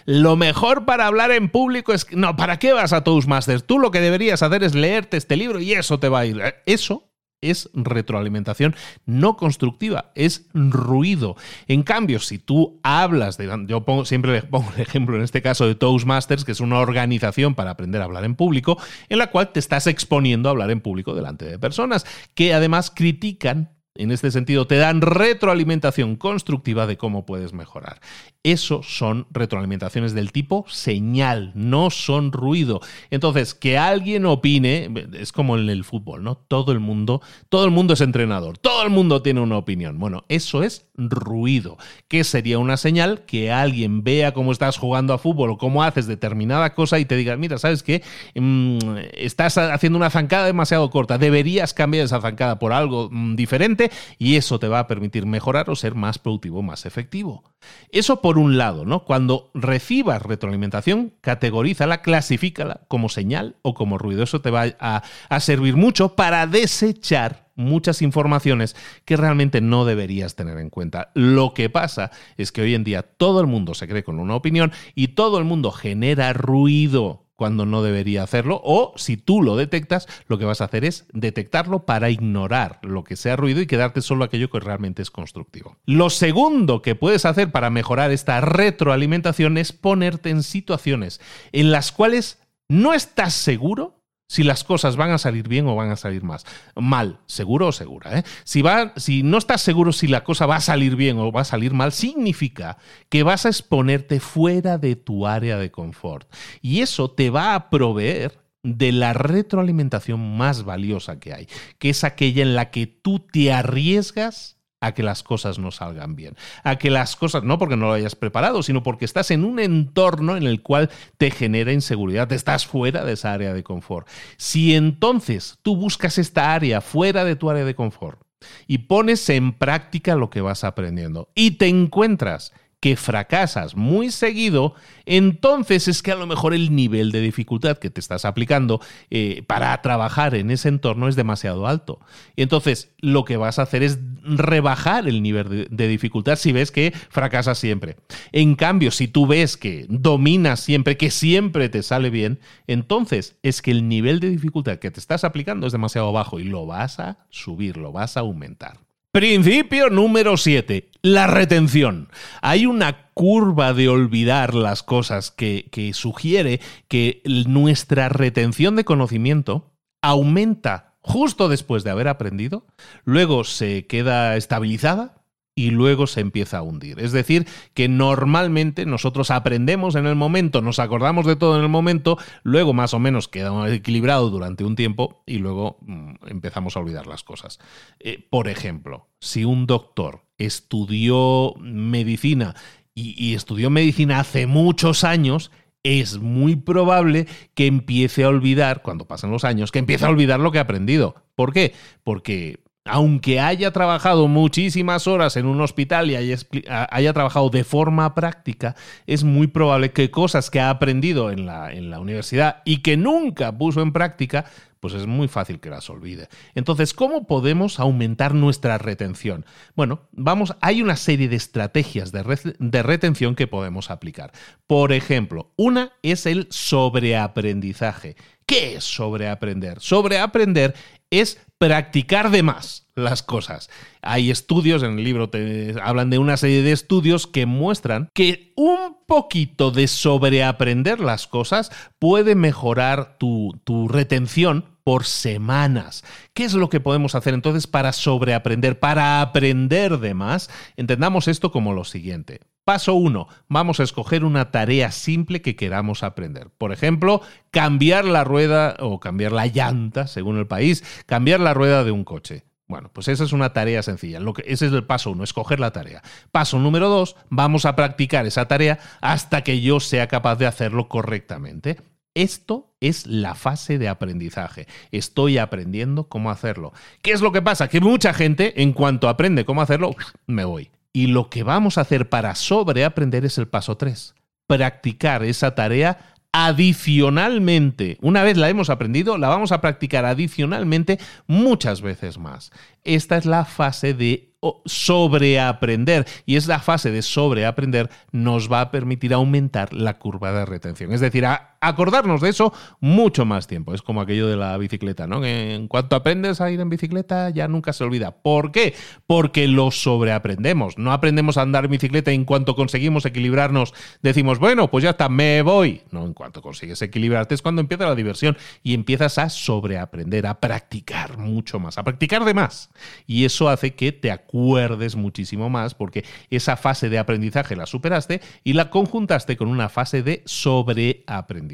lo mejor para hablar en público es... No, ¿para qué vas a Toastmasters? Tú lo que deberías hacer es leerte este libro y eso te va a ir. Eso es retroalimentación no constructiva, es ruido. En cambio, si tú hablas de, yo pongo, siempre pongo el ejemplo en este caso de Toastmasters, que es una organización para aprender a hablar en público, en la cual te estás exponiendo a hablar en público delante de personas que además critican en este sentido, te dan retroalimentación constructiva de cómo puedes mejorar. Eso son retroalimentaciones del tipo señal, no son ruido. Entonces, que alguien opine, es como en el fútbol, ¿no? Todo el mundo, todo el mundo es entrenador, todo el mundo tiene una opinión. Bueno, eso es ruido. ¿Qué sería una señal? Que alguien vea cómo estás jugando a fútbol o cómo haces determinada cosa y te diga, mira, ¿sabes qué? Mm, estás haciendo una zancada demasiado corta, deberías cambiar esa zancada por algo mm, diferente y eso te va a permitir mejorar o ser más productivo, más efectivo. Eso por un lado, ¿no? Cuando recibas retroalimentación, categorízala, clasifícala como señal o como ruido. Eso te va a, a servir mucho para desechar muchas informaciones que realmente no deberías tener en cuenta. Lo que pasa es que hoy en día todo el mundo se cree con una opinión y todo el mundo genera ruido cuando no debería hacerlo, o si tú lo detectas, lo que vas a hacer es detectarlo para ignorar lo que sea ruido y quedarte solo aquello que realmente es constructivo. Lo segundo que puedes hacer para mejorar esta retroalimentación es ponerte en situaciones en las cuales no estás seguro si las cosas van a salir bien o van a salir más. mal, seguro o segura. ¿eh? Si, va, si no estás seguro si la cosa va a salir bien o va a salir mal, significa que vas a exponerte fuera de tu área de confort. Y eso te va a proveer de la retroalimentación más valiosa que hay, que es aquella en la que tú te arriesgas a que las cosas no salgan bien, a que las cosas, no porque no lo hayas preparado, sino porque estás en un entorno en el cual te genera inseguridad, estás fuera de esa área de confort. Si entonces tú buscas esta área fuera de tu área de confort y pones en práctica lo que vas aprendiendo y te encuentras que fracasas muy seguido, entonces es que a lo mejor el nivel de dificultad que te estás aplicando eh, para trabajar en ese entorno es demasiado alto. Y entonces lo que vas a hacer es rebajar el nivel de, dificultad si ves que fracasas siempre. En cambio, si tú ves que dominas siempre, que siempre te sale bien, entonces es que el nivel de dificultad que te estás aplicando es demasiado bajo y lo vas a subir, lo vas a aumentar. Principio número 7. La retención. Hay una curva de olvidar las cosas que, que, sugiere que nuestra retención de conocimiento aumenta justo después de haber aprendido, luego se queda estabilizada y luego se empieza a hundir. Es decir, que normalmente nosotros aprendemos en el momento, nos acordamos de todo en el momento, luego más o menos queda equilibrado durante un tiempo y luego mm, empezamos a olvidar las cosas. Eh, por ejemplo, si un doctor estudió medicina y estudió medicina hace muchos años, es muy probable que empiece a olvidar, cuando pasan los años, que empiece a olvidar lo que ha aprendido. ¿Por qué? Porque aunque haya trabajado muchísimas horas en un hospital y haya, trabajado de forma práctica, es muy probable que cosas que ha aprendido en la, universidad y que nunca puso en práctica, pues es muy fácil que las olvide. Entonces, ¿cómo podemos aumentar nuestra retención? Bueno, vamos, hay una serie de estrategias de, de, retención que podemos aplicar. Por ejemplo, una es el sobreaprendizaje. ¿Qué es sobreaprender? Sobreaprender es practicar de más las cosas. Hay estudios, en el libro te hablan de una serie de estudios que muestran que un poquito de sobreaprender las cosas puede mejorar tu, tu retención por semanas. ¿Qué es lo que podemos hacer entonces para sobreaprender, para aprender de más? Entendamos esto como lo siguiente. Paso 1. Vamos a escoger una tarea simple que queramos aprender. Por ejemplo, cambiar la rueda o cambiar la llanta, según el país, cambiar la rueda de un coche. Bueno, pues esa es una tarea sencilla. Lo que, ese es el paso uno, escoger la tarea. Paso número dos, vamos a practicar esa tarea hasta que yo sea capaz de hacerlo correctamente. Esto es la fase de aprendizaje. Estoy aprendiendo cómo hacerlo. ¿Qué es lo que pasa? Que mucha gente, en cuanto aprende cómo hacerlo, me voy. Y lo que vamos a hacer para sobreaprender es el paso 3. Practicar esa tarea adicionalmente. Una vez la hemos aprendido, la vamos a practicar adicionalmente muchas veces más. Esta es la fase de sobreaprender. Y es la fase de sobreaprender nos va a permitir aumentar la curva de retención. Es decir, acordarnos de eso mucho más tiempo. Es como aquello de la bicicleta, ¿no? en cuanto aprendes a ir en bicicleta ya nunca se olvida. ¿Por qué? Porque lo sobreaprendemos. No aprendemos a andar en bicicleta y en cuanto conseguimos equilibrarnos decimos, bueno, pues ya está, me voy. No, en cuanto consigues equilibrarte es cuando empieza la diversión y empiezas a sobreaprender, a practicar mucho más, a practicar de más. Y eso hace que te acuerdes muchísimo más porque esa fase de aprendizaje la superaste y la conjuntaste con una fase de sobreaprendizaje.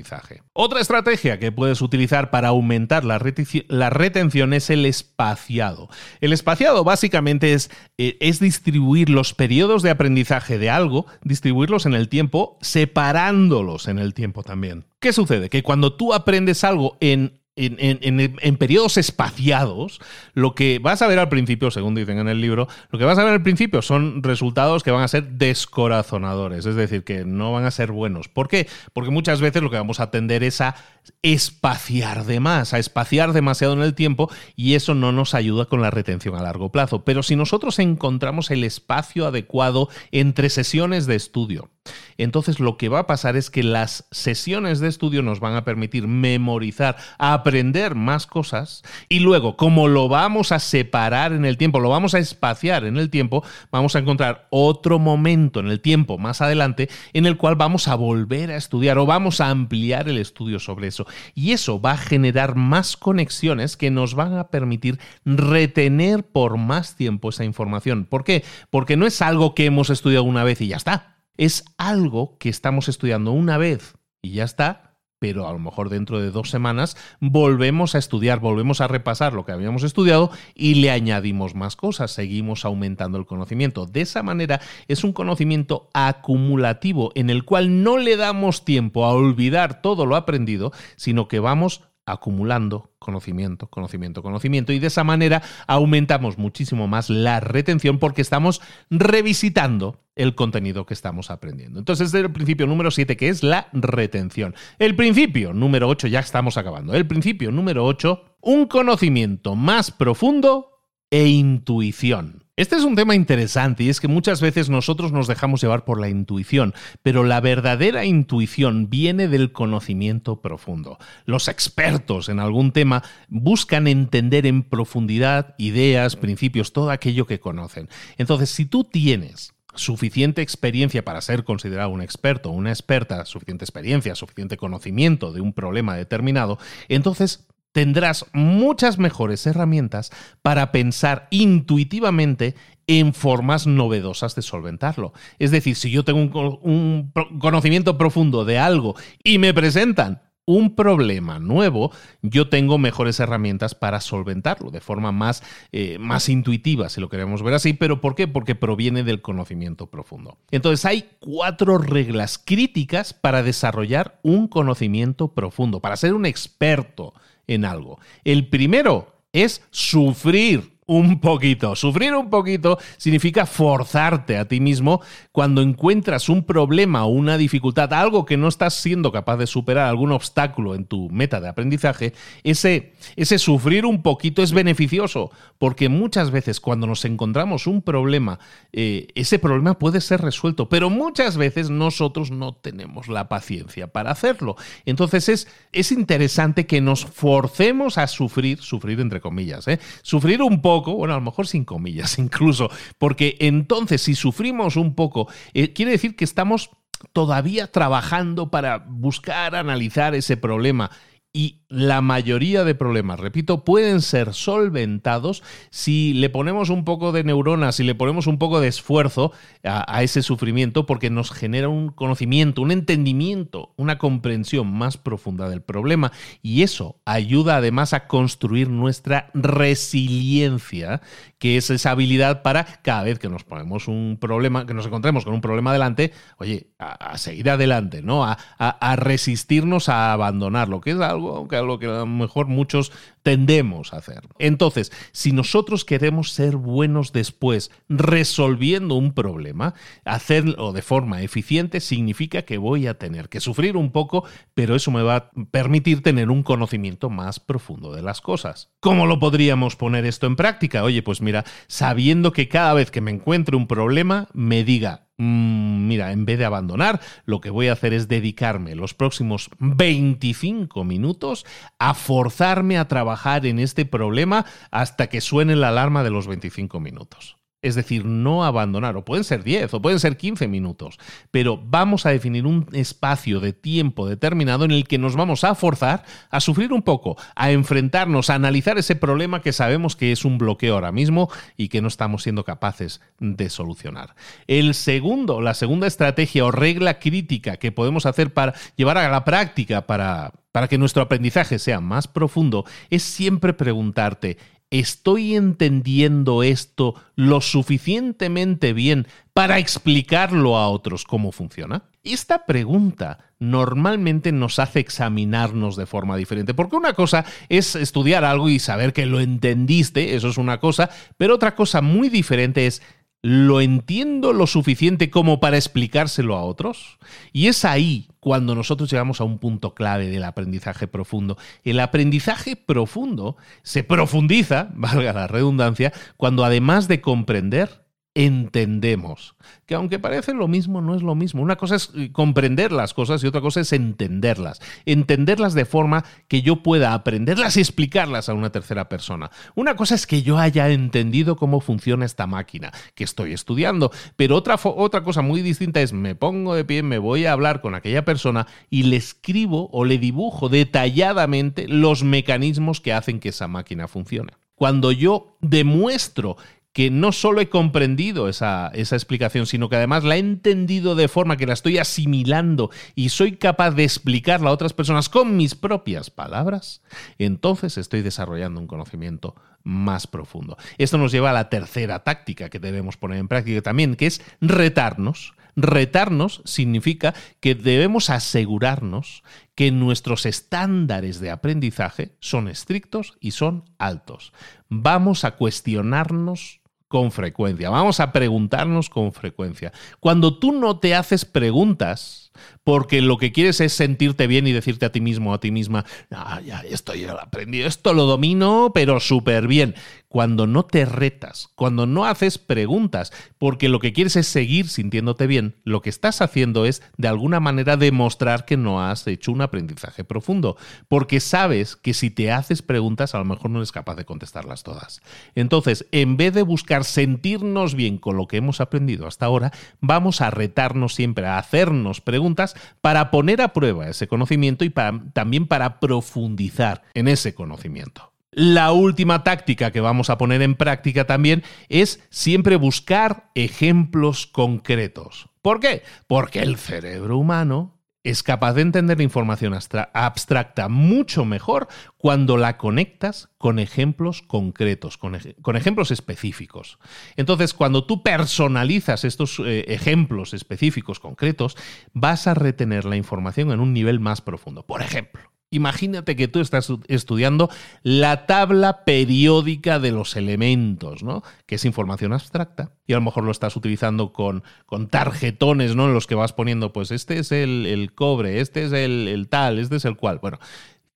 Otra estrategia que puedes utilizar para aumentar la, retención es el espaciado. El espaciado básicamente es, eh, es distribuir los periodos de aprendizaje de algo, distribuirlos en el tiempo, separándolos en el tiempo también. ¿Qué sucede? Que cuando tú aprendes algo en en, periodos espaciados, lo que vas a ver al principio, según dicen en el libro, lo que vas a ver al principio son resultados que van a ser descorazonadores, es decir, que no van a ser buenos. ¿Por qué? Porque muchas veces lo que vamos a tender es a espaciar de más, a espaciar demasiado en el tiempo y eso no nos ayuda con la retención a largo plazo. Pero si nosotros encontramos el espacio adecuado entre sesiones de estudio, entonces lo que va a pasar es que las sesiones de estudio nos van a permitir memorizar, aprender más cosas y luego, como lo vamos a separar en el tiempo, lo vamos a espaciar en el tiempo, vamos a encontrar otro momento en el tiempo más adelante en el cual vamos a volver a estudiar o vamos a ampliar el estudio sobre eso. Y eso va a generar más conexiones que nos van a permitir retener por más tiempo esa información. ¿Por qué? Porque no es algo que hemos estudiado una vez y ya está es algo que estamos estudiando una vez y ya está, pero a lo mejor dentro de dos semanas volvemos a estudiar, volvemos a repasar lo que habíamos estudiado y le añadimos más cosas, seguimos aumentando el conocimiento. De esa manera es un conocimiento acumulativo en el cual no le damos tiempo a olvidar todo lo aprendido, sino que vamos acumulando conocimiento, conocimiento, conocimiento y de esa manera aumentamos muchísimo más la retención porque estamos revisitando el contenido que estamos aprendiendo. Entonces, desde el principio número 7, que es la retención. El principio número 8, ya estamos acabando. El principio número 8, un conocimiento más profundo e intuición. Este es un tema interesante y es que muchas veces nosotros nos dejamos llevar por la intuición, pero la verdadera intuición viene del conocimiento profundo. Los expertos en algún tema buscan entender en profundidad ideas, principios, todo aquello que conocen. Entonces, si tú tienes suficiente experiencia para ser considerado un experto o una experta, suficiente experiencia, suficiente conocimiento de un problema determinado, entonces tendrás muchas mejores herramientas para pensar intuitivamente en formas novedosas de solventarlo. Es decir, si yo tengo un, conocimiento profundo de algo y me presentan un problema nuevo, yo tengo mejores herramientas para solventarlo de forma más, eh, más intuitiva, si lo queremos ver así. ¿Pero por qué? Porque proviene del conocimiento profundo. Entonces hay cuatro reglas críticas para desarrollar un conocimiento profundo, para ser un experto en algo. El primero es sufrir un poquito. Sufrir un poquito significa forzarte a ti mismo cuando encuentras un problema o una dificultad, algo que no estás siendo capaz de superar, algún obstáculo en tu meta de aprendizaje, ese, ese sufrir un poquito es beneficioso, porque muchas veces cuando nos encontramos un problema, eh, ese problema puede ser resuelto, pero muchas veces nosotros no tenemos la paciencia para hacerlo. Entonces es, es interesante que nos forcemos a sufrir, sufrir entre comillas, ¿eh? sufrir un poco, bueno, a lo mejor sin comillas incluso, porque entonces si sufrimos un poco, eh, quiere decir que estamos todavía trabajando para buscar analizar ese problema. Y la mayoría de problemas, repito, pueden ser solventados si le ponemos un poco de neuronas, si le ponemos un poco de esfuerzo a, ese sufrimiento, porque nos genera un conocimiento, un entendimiento, una comprensión más profunda del problema. Y eso ayuda además a construir nuestra resiliencia, que es esa habilidad para cada vez que nos ponemos un problema, que nos encontremos con un problema delante, oye, a, seguir adelante, ¿no? A, a resistirnos a abandonarlo, que es algo que lo que a lo mejor muchos tendemos a hacer. Entonces, si nosotros queremos ser buenos después resolviendo un problema, hacerlo de forma eficiente significa que voy a tener que sufrir un poco, pero eso me va a permitir tener un conocimiento más profundo de las cosas. ¿Cómo lo podríamos poner esto en práctica? Oye, pues mira, sabiendo que cada vez que me encuentre un problema, me diga, Mm, mira, en vez de abandonar, lo que voy a hacer es dedicarme los próximos 25 minutos a forzarme a trabajar en este problema hasta que suene la alarma de los 25 minutos. Es decir, no abandonar, o pueden ser 10 o pueden ser 15 minutos, pero vamos a definir un espacio de tiempo determinado en el que nos vamos a forzar a sufrir un poco, a enfrentarnos, a analizar ese problema que sabemos que es un bloqueo ahora mismo y que no estamos siendo capaces de solucionar. El segundo, la segunda estrategia o regla crítica que podemos hacer para llevar a la práctica para, para que nuestro aprendizaje sea más profundo es siempre preguntarte, ¿estoy entendiendo esto lo suficientemente bien para explicarlo a otros cómo funciona? Esta pregunta normalmente nos hace examinarnos de forma diferente, porque una cosa es estudiar algo y saber que lo entendiste, eso es una cosa, pero otra cosa muy diferente es ¿Lo entiendo lo suficiente como para explicárselo a otros? Y es ahí cuando nosotros llegamos a un punto clave del aprendizaje profundo. El aprendizaje profundo se profundiza, valga la redundancia, cuando además de comprender, entendemos. Que aunque parece lo mismo, no es lo mismo. Una cosa es eh, comprender las cosas y otra cosa es entenderlas. Entenderlas de forma que yo pueda aprenderlas y explicarlas a una tercera persona. Una cosa es que yo haya entendido cómo funciona esta máquina que estoy estudiando, pero otra, otra cosa muy distinta es me pongo de pie, me voy a hablar con aquella persona y le escribo o le dibujo detalladamente los mecanismos que hacen que esa máquina funcione. Cuando yo demuestro que no solo he comprendido esa, esa, explicación, sino que además la he entendido de forma que la estoy asimilando y soy capaz de explicarla a otras personas con mis propias palabras, entonces estoy desarrollando un conocimiento más profundo. Esto nos lleva a la tercera táctica que debemos poner en práctica también, que es retarnos. Retarnos significa que debemos asegurarnos que nuestros estándares de aprendizaje son estrictos y son altos. Vamos a cuestionarnos con frecuencia. Vamos a preguntarnos con frecuencia. Cuando tú no te haces preguntas, porque lo que quieres es sentirte bien y decirte a ti mismo o a ti misma, ya, esto ya lo aprendido, esto lo domino, pero súper bien. Cuando no te retas, cuando no haces preguntas, porque lo que quieres es seguir sintiéndote bien, lo que estás haciendo es de alguna manera demostrar que no has hecho un aprendizaje profundo, porque sabes que si te haces preguntas a lo mejor no eres capaz de contestarlas todas. Entonces, en vez de buscar sentirnos bien con lo que hemos aprendido hasta ahora, vamos a retarnos siempre a hacernos preguntas para poner a prueba ese conocimiento y también para profundizar en ese conocimiento. La última táctica que vamos a poner en práctica también es siempre buscar ejemplos concretos. ¿Por qué? Porque el cerebro humano es capaz de entender la información abstracta mucho mejor cuando la conectas con ejemplos concretos, con, ejemplos específicos. Entonces, cuando tú personalizas estos eh, ejemplos específicos concretos, vas a retener la información en un nivel más profundo. Por ejemplo, Imagínate que tú estás estudiando la tabla periódica de los elementos, ¿no? Que es información abstracta. Y a lo mejor lo estás utilizando con, con tarjetones, ¿no? En los que vas poniendo, pues este es el, cobre, este es el, el tal, este es el cual. Bueno,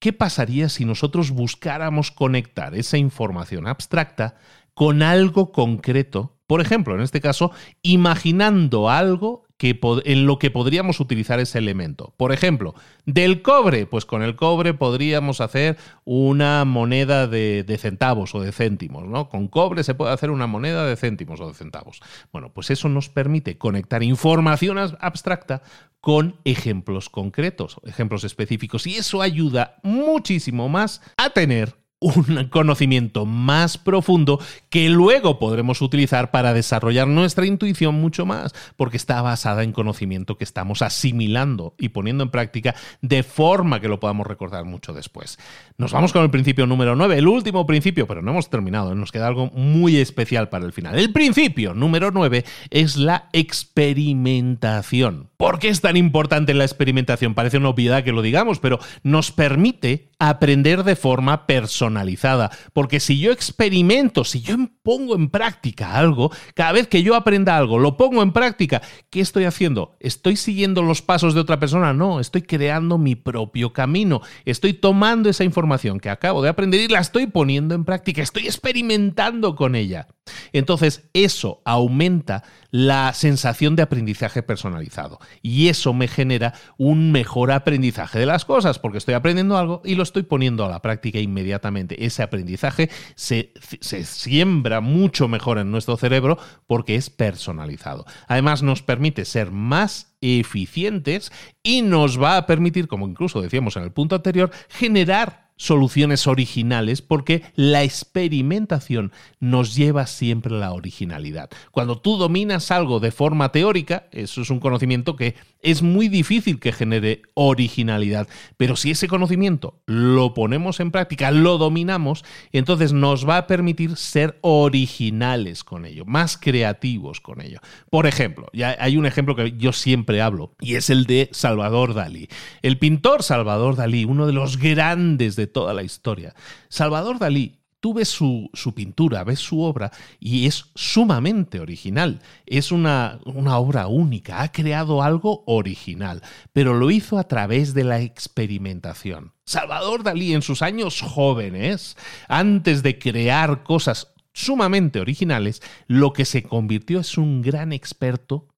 ¿qué pasaría si nosotros buscáramos conectar esa información abstracta con algo concreto? Por ejemplo, en este caso, imaginando algo en lo que podríamos utilizar ese elemento. Por ejemplo, del cobre, pues con el cobre podríamos hacer una moneda de, de, centavos o de céntimos, ¿no? Con cobre se puede hacer una moneda de céntimos o de centavos. Bueno, pues eso nos permite conectar información abstracta con ejemplos concretos, ejemplos específicos, y eso ayuda muchísimo más a tener un conocimiento más profundo que luego podremos utilizar para desarrollar nuestra intuición mucho más, porque está basada en conocimiento que estamos asimilando y poniendo en práctica de forma que lo podamos recordar mucho después. Nos vamos con el principio número 9, el último principio, pero no hemos terminado, ¿eh? nos queda algo muy especial para el final. El principio número 9 es la experimentación. ¿Por qué es tan importante la experimentación? Parece una obviedad que lo digamos, pero nos permite aprender de forma personalizada. Porque si yo experimento, si yo pongo en práctica algo, cada vez que yo aprenda algo, lo pongo en práctica, ¿qué estoy haciendo? ¿Estoy siguiendo los pasos de otra persona? No, estoy creando mi propio camino. Estoy tomando esa información que acabo de aprender y la estoy poniendo en práctica. Estoy experimentando con ella. Entonces, eso aumenta la sensación de aprendizaje personalizado y eso me genera un mejor aprendizaje de las cosas porque estoy aprendiendo algo y lo estoy poniendo a la práctica inmediatamente. Ese aprendizaje se, se siembra mucho mejor en nuestro cerebro porque es personalizado. Además, nos permite ser más eficientes y nos va a permitir, como incluso decíamos en el punto anterior, generar soluciones originales porque la experimentación nos lleva siempre a la originalidad. Cuando tú dominas algo de forma teórica, eso es un conocimiento que es muy difícil que genere originalidad, pero si ese conocimiento lo ponemos en práctica, lo dominamos, entonces nos va a permitir ser originales con ello, más creativos con ello. Por ejemplo, ya hay un ejemplo que yo siempre hablo y es el de Salvador Dalí. El pintor Salvador Dalí, uno de los grandes de toda la historia. Salvador Dalí tú ves su, pintura, ves su obra y es sumamente original. Es una, una, obra única, ha creado algo original, pero lo hizo a través de la experimentación. Salvador Dalí en sus años jóvenes, antes de crear cosas sumamente originales, lo que se convirtió es un gran experto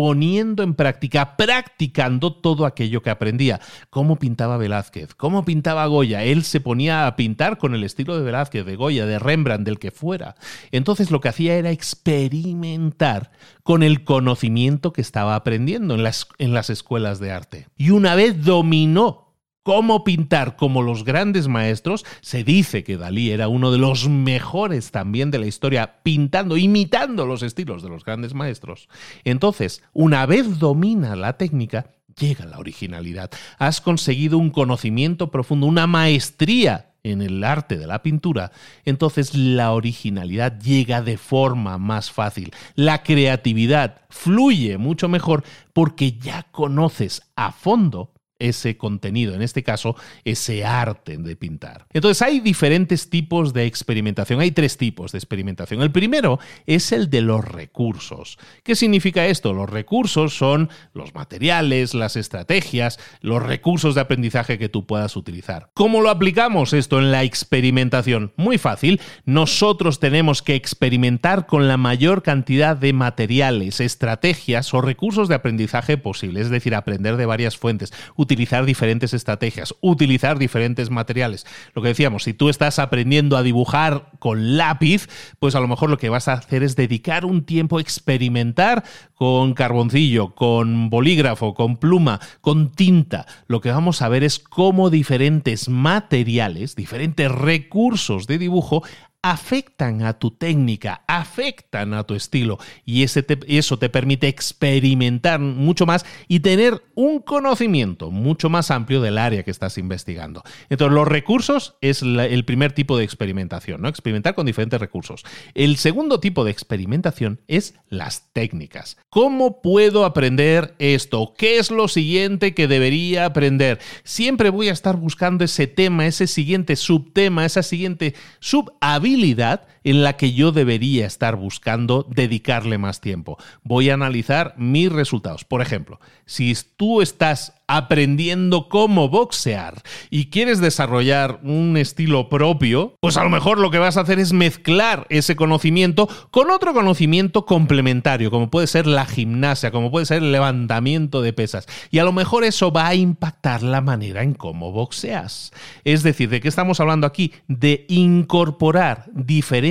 poniendo en práctica, practicando todo aquello que aprendía. Cómo pintaba Velázquez, cómo pintaba Goya. Él se ponía a pintar con el estilo de Velázquez, de Goya, de Rembrandt, del que fuera. Entonces lo que hacía era experimentar con el conocimiento que estaba aprendiendo en las, en las escuelas de arte. Y una vez dominó cómo pintar como los grandes maestros. Se dice que Dalí era uno de los mejores también de la historia, pintando, imitando los estilos de los grandes maestros. Entonces, una vez domina la técnica, llega la originalidad. Has conseguido un conocimiento profundo, una maestría en el arte de la pintura, entonces la originalidad llega de forma más fácil. La creatividad fluye mucho mejor porque ya conoces a fondo ese contenido, en este caso, ese arte de pintar. Entonces hay diferentes tipos de experimentación, hay tres tipos de experimentación. El primero es el de los recursos. ¿Qué significa esto? Los recursos son los materiales, las estrategias, los recursos de aprendizaje que tú puedas utilizar. ¿Cómo lo aplicamos esto en la experimentación? Muy fácil, nosotros tenemos que experimentar con la mayor cantidad de materiales, estrategias o recursos de aprendizaje posible, es decir, aprender de varias fuentes, utilizar diferentes estrategias, utilizar diferentes materiales. Lo que decíamos, si tú estás aprendiendo a dibujar con lápiz, pues a lo mejor lo que vas a hacer es dedicar un tiempo a experimentar con carboncillo, con bolígrafo, con pluma, con tinta. Lo que vamos a ver es cómo diferentes materiales, diferentes recursos de dibujo afectan a tu técnica, afectan a tu estilo y ese eso te permite experimentar mucho más y tener un conocimiento mucho más amplio del área que estás investigando. Entonces, los recursos es el primer tipo de experimentación, ¿no? Experimentar con diferentes recursos. El segundo tipo de experimentación es las técnicas. ¿Cómo puedo aprender esto? ¿Qué es lo siguiente que debería aprender? Siempre voy a estar buscando ese tema, ese siguiente subtema, esa siguiente subhabilidad habilidad en la que yo debería estar buscando dedicarle más tiempo. Voy a analizar mis resultados. Por ejemplo, si tú estás aprendiendo cómo boxear y quieres desarrollar un estilo propio, pues a lo mejor lo que vas a hacer es mezclar ese conocimiento con otro conocimiento complementario, como puede ser la gimnasia, como puede ser el levantamiento de pesas. Y a lo mejor eso va a impactar la manera en cómo boxeas. Es decir, ¿de qué estamos hablando aquí? De incorporar diferentes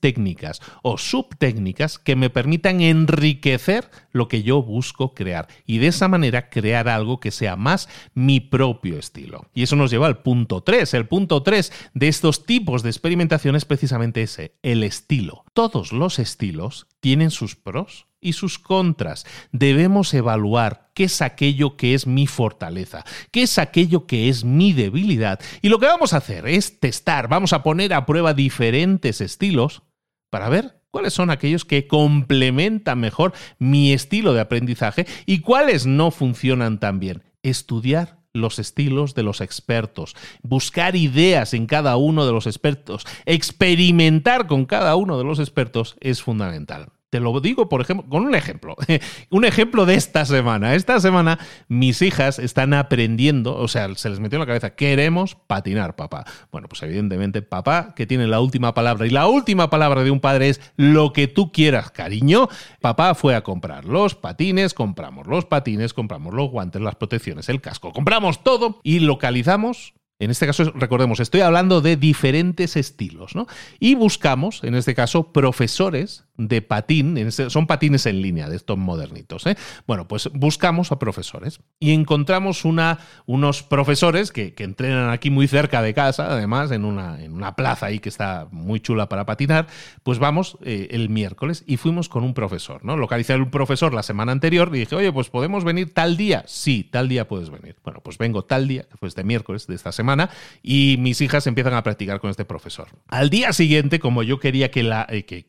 técnicas o subtécnicas que me permitan enriquecer lo que yo busco crear y de esa manera crear algo que sea más mi propio estilo. Y eso nos lleva al punto 3. El punto 3 de estos tipos de experimentación es precisamente ese, el estilo. Todos los estilos tienen sus pros y sus contras. Debemos evaluar qué es aquello que es mi fortaleza, qué es aquello que es mi debilidad. Y lo que vamos a hacer es testar, vamos a poner a prueba diferentes estilos para ver cuáles son aquellos que complementan mejor mi estilo de aprendizaje y cuáles no funcionan tan bien. Estudiar los estilos de los expertos, buscar ideas en cada uno de los expertos, experimentar con cada uno de los expertos es fundamental. Te lo digo, por ejemplo, con un ejemplo. un ejemplo de esta semana. Esta semana mis hijas están aprendiendo, o sea, se les metió en la cabeza, queremos patinar, papá. Bueno, pues evidentemente papá, que tiene la última palabra, y la última palabra de un padre es lo que tú quieras, cariño. Papá fue a comprar los patines, compramos los patines, compramos los guantes, las protecciones, el casco, compramos todo y localizamos en este caso, recordemos, estoy hablando de diferentes estilos, ¿no? Y buscamos, en este caso, profesores de patín, son patines en línea de estos modernitos. ¿eh? Bueno, pues buscamos a profesores y encontramos una, unos profesores que, entrenan aquí muy cerca de casa, además, en una, en una plaza ahí que está muy chula para patinar. Pues vamos eh, el miércoles y fuimos con un profesor, ¿no? Localicé a un profesor la semana anterior y dije, oye, pues podemos venir tal día. Sí, tal día puedes venir. Bueno, pues vengo tal día, que fue este miércoles de esta semana, y mis hijas empiezan a practicar con este profesor. Al día siguiente, como yo quería que la. Eh, que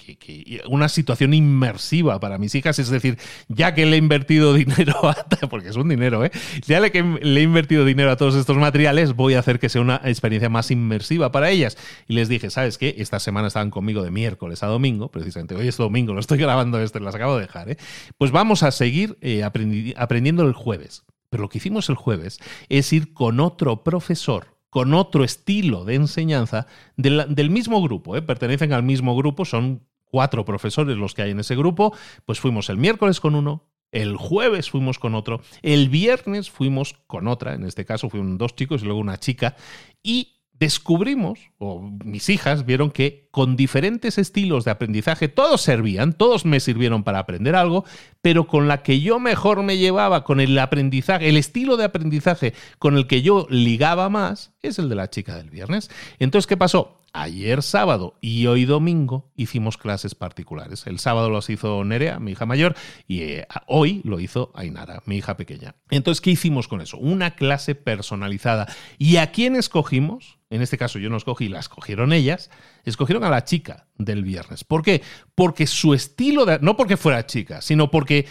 una situación inmersiva para mis hijas. Es decir, ya que le he invertido dinero, porque es un dinero, ¿eh? ya que le he invertido dinero a todos estos materiales, voy a hacer que sea una experiencia más inmersiva para ellas. Y les dije, ¿sabes qué? Esta semana estaban conmigo de miércoles a domingo, precisamente hoy es domingo, lo estoy grabando esto, las acabo de dejar. ¿eh? Pues vamos a seguir eh, aprendiendo el jueves. Pero lo que hicimos el jueves es ir con otro profesor con otro estilo de enseñanza del, mismo grupo, ¿eh? pertenecen al mismo grupo, son cuatro profesores los que hay en ese grupo, pues fuimos el miércoles con uno, el jueves fuimos con otro, el viernes fuimos con otra, en este caso fueron dos chicos y luego una chica, y descubrimos, o mis hijas vieron que con diferentes estilos de aprendizaje todos servían, todos me sirvieron para aprender algo, pero con la que yo mejor me llevaba, con el aprendizaje, el estilo de aprendizaje con el que yo ligaba más, es el de la chica del viernes. Entonces, ¿qué pasó? Ayer sábado y hoy domingo hicimos clases particulares. El sábado los hizo Nerea, mi hija mayor, y eh, hoy lo hizo Ainara, mi hija pequeña. Entonces, ¿qué hicimos con eso? Una clase personalizada. ¿Y a quién escogimos? En este caso yo no escogí, la escogieron ellas. Escogieron a la chica del viernes. ¿Por qué? Porque su estilo de... No porque fuera chica, sino porque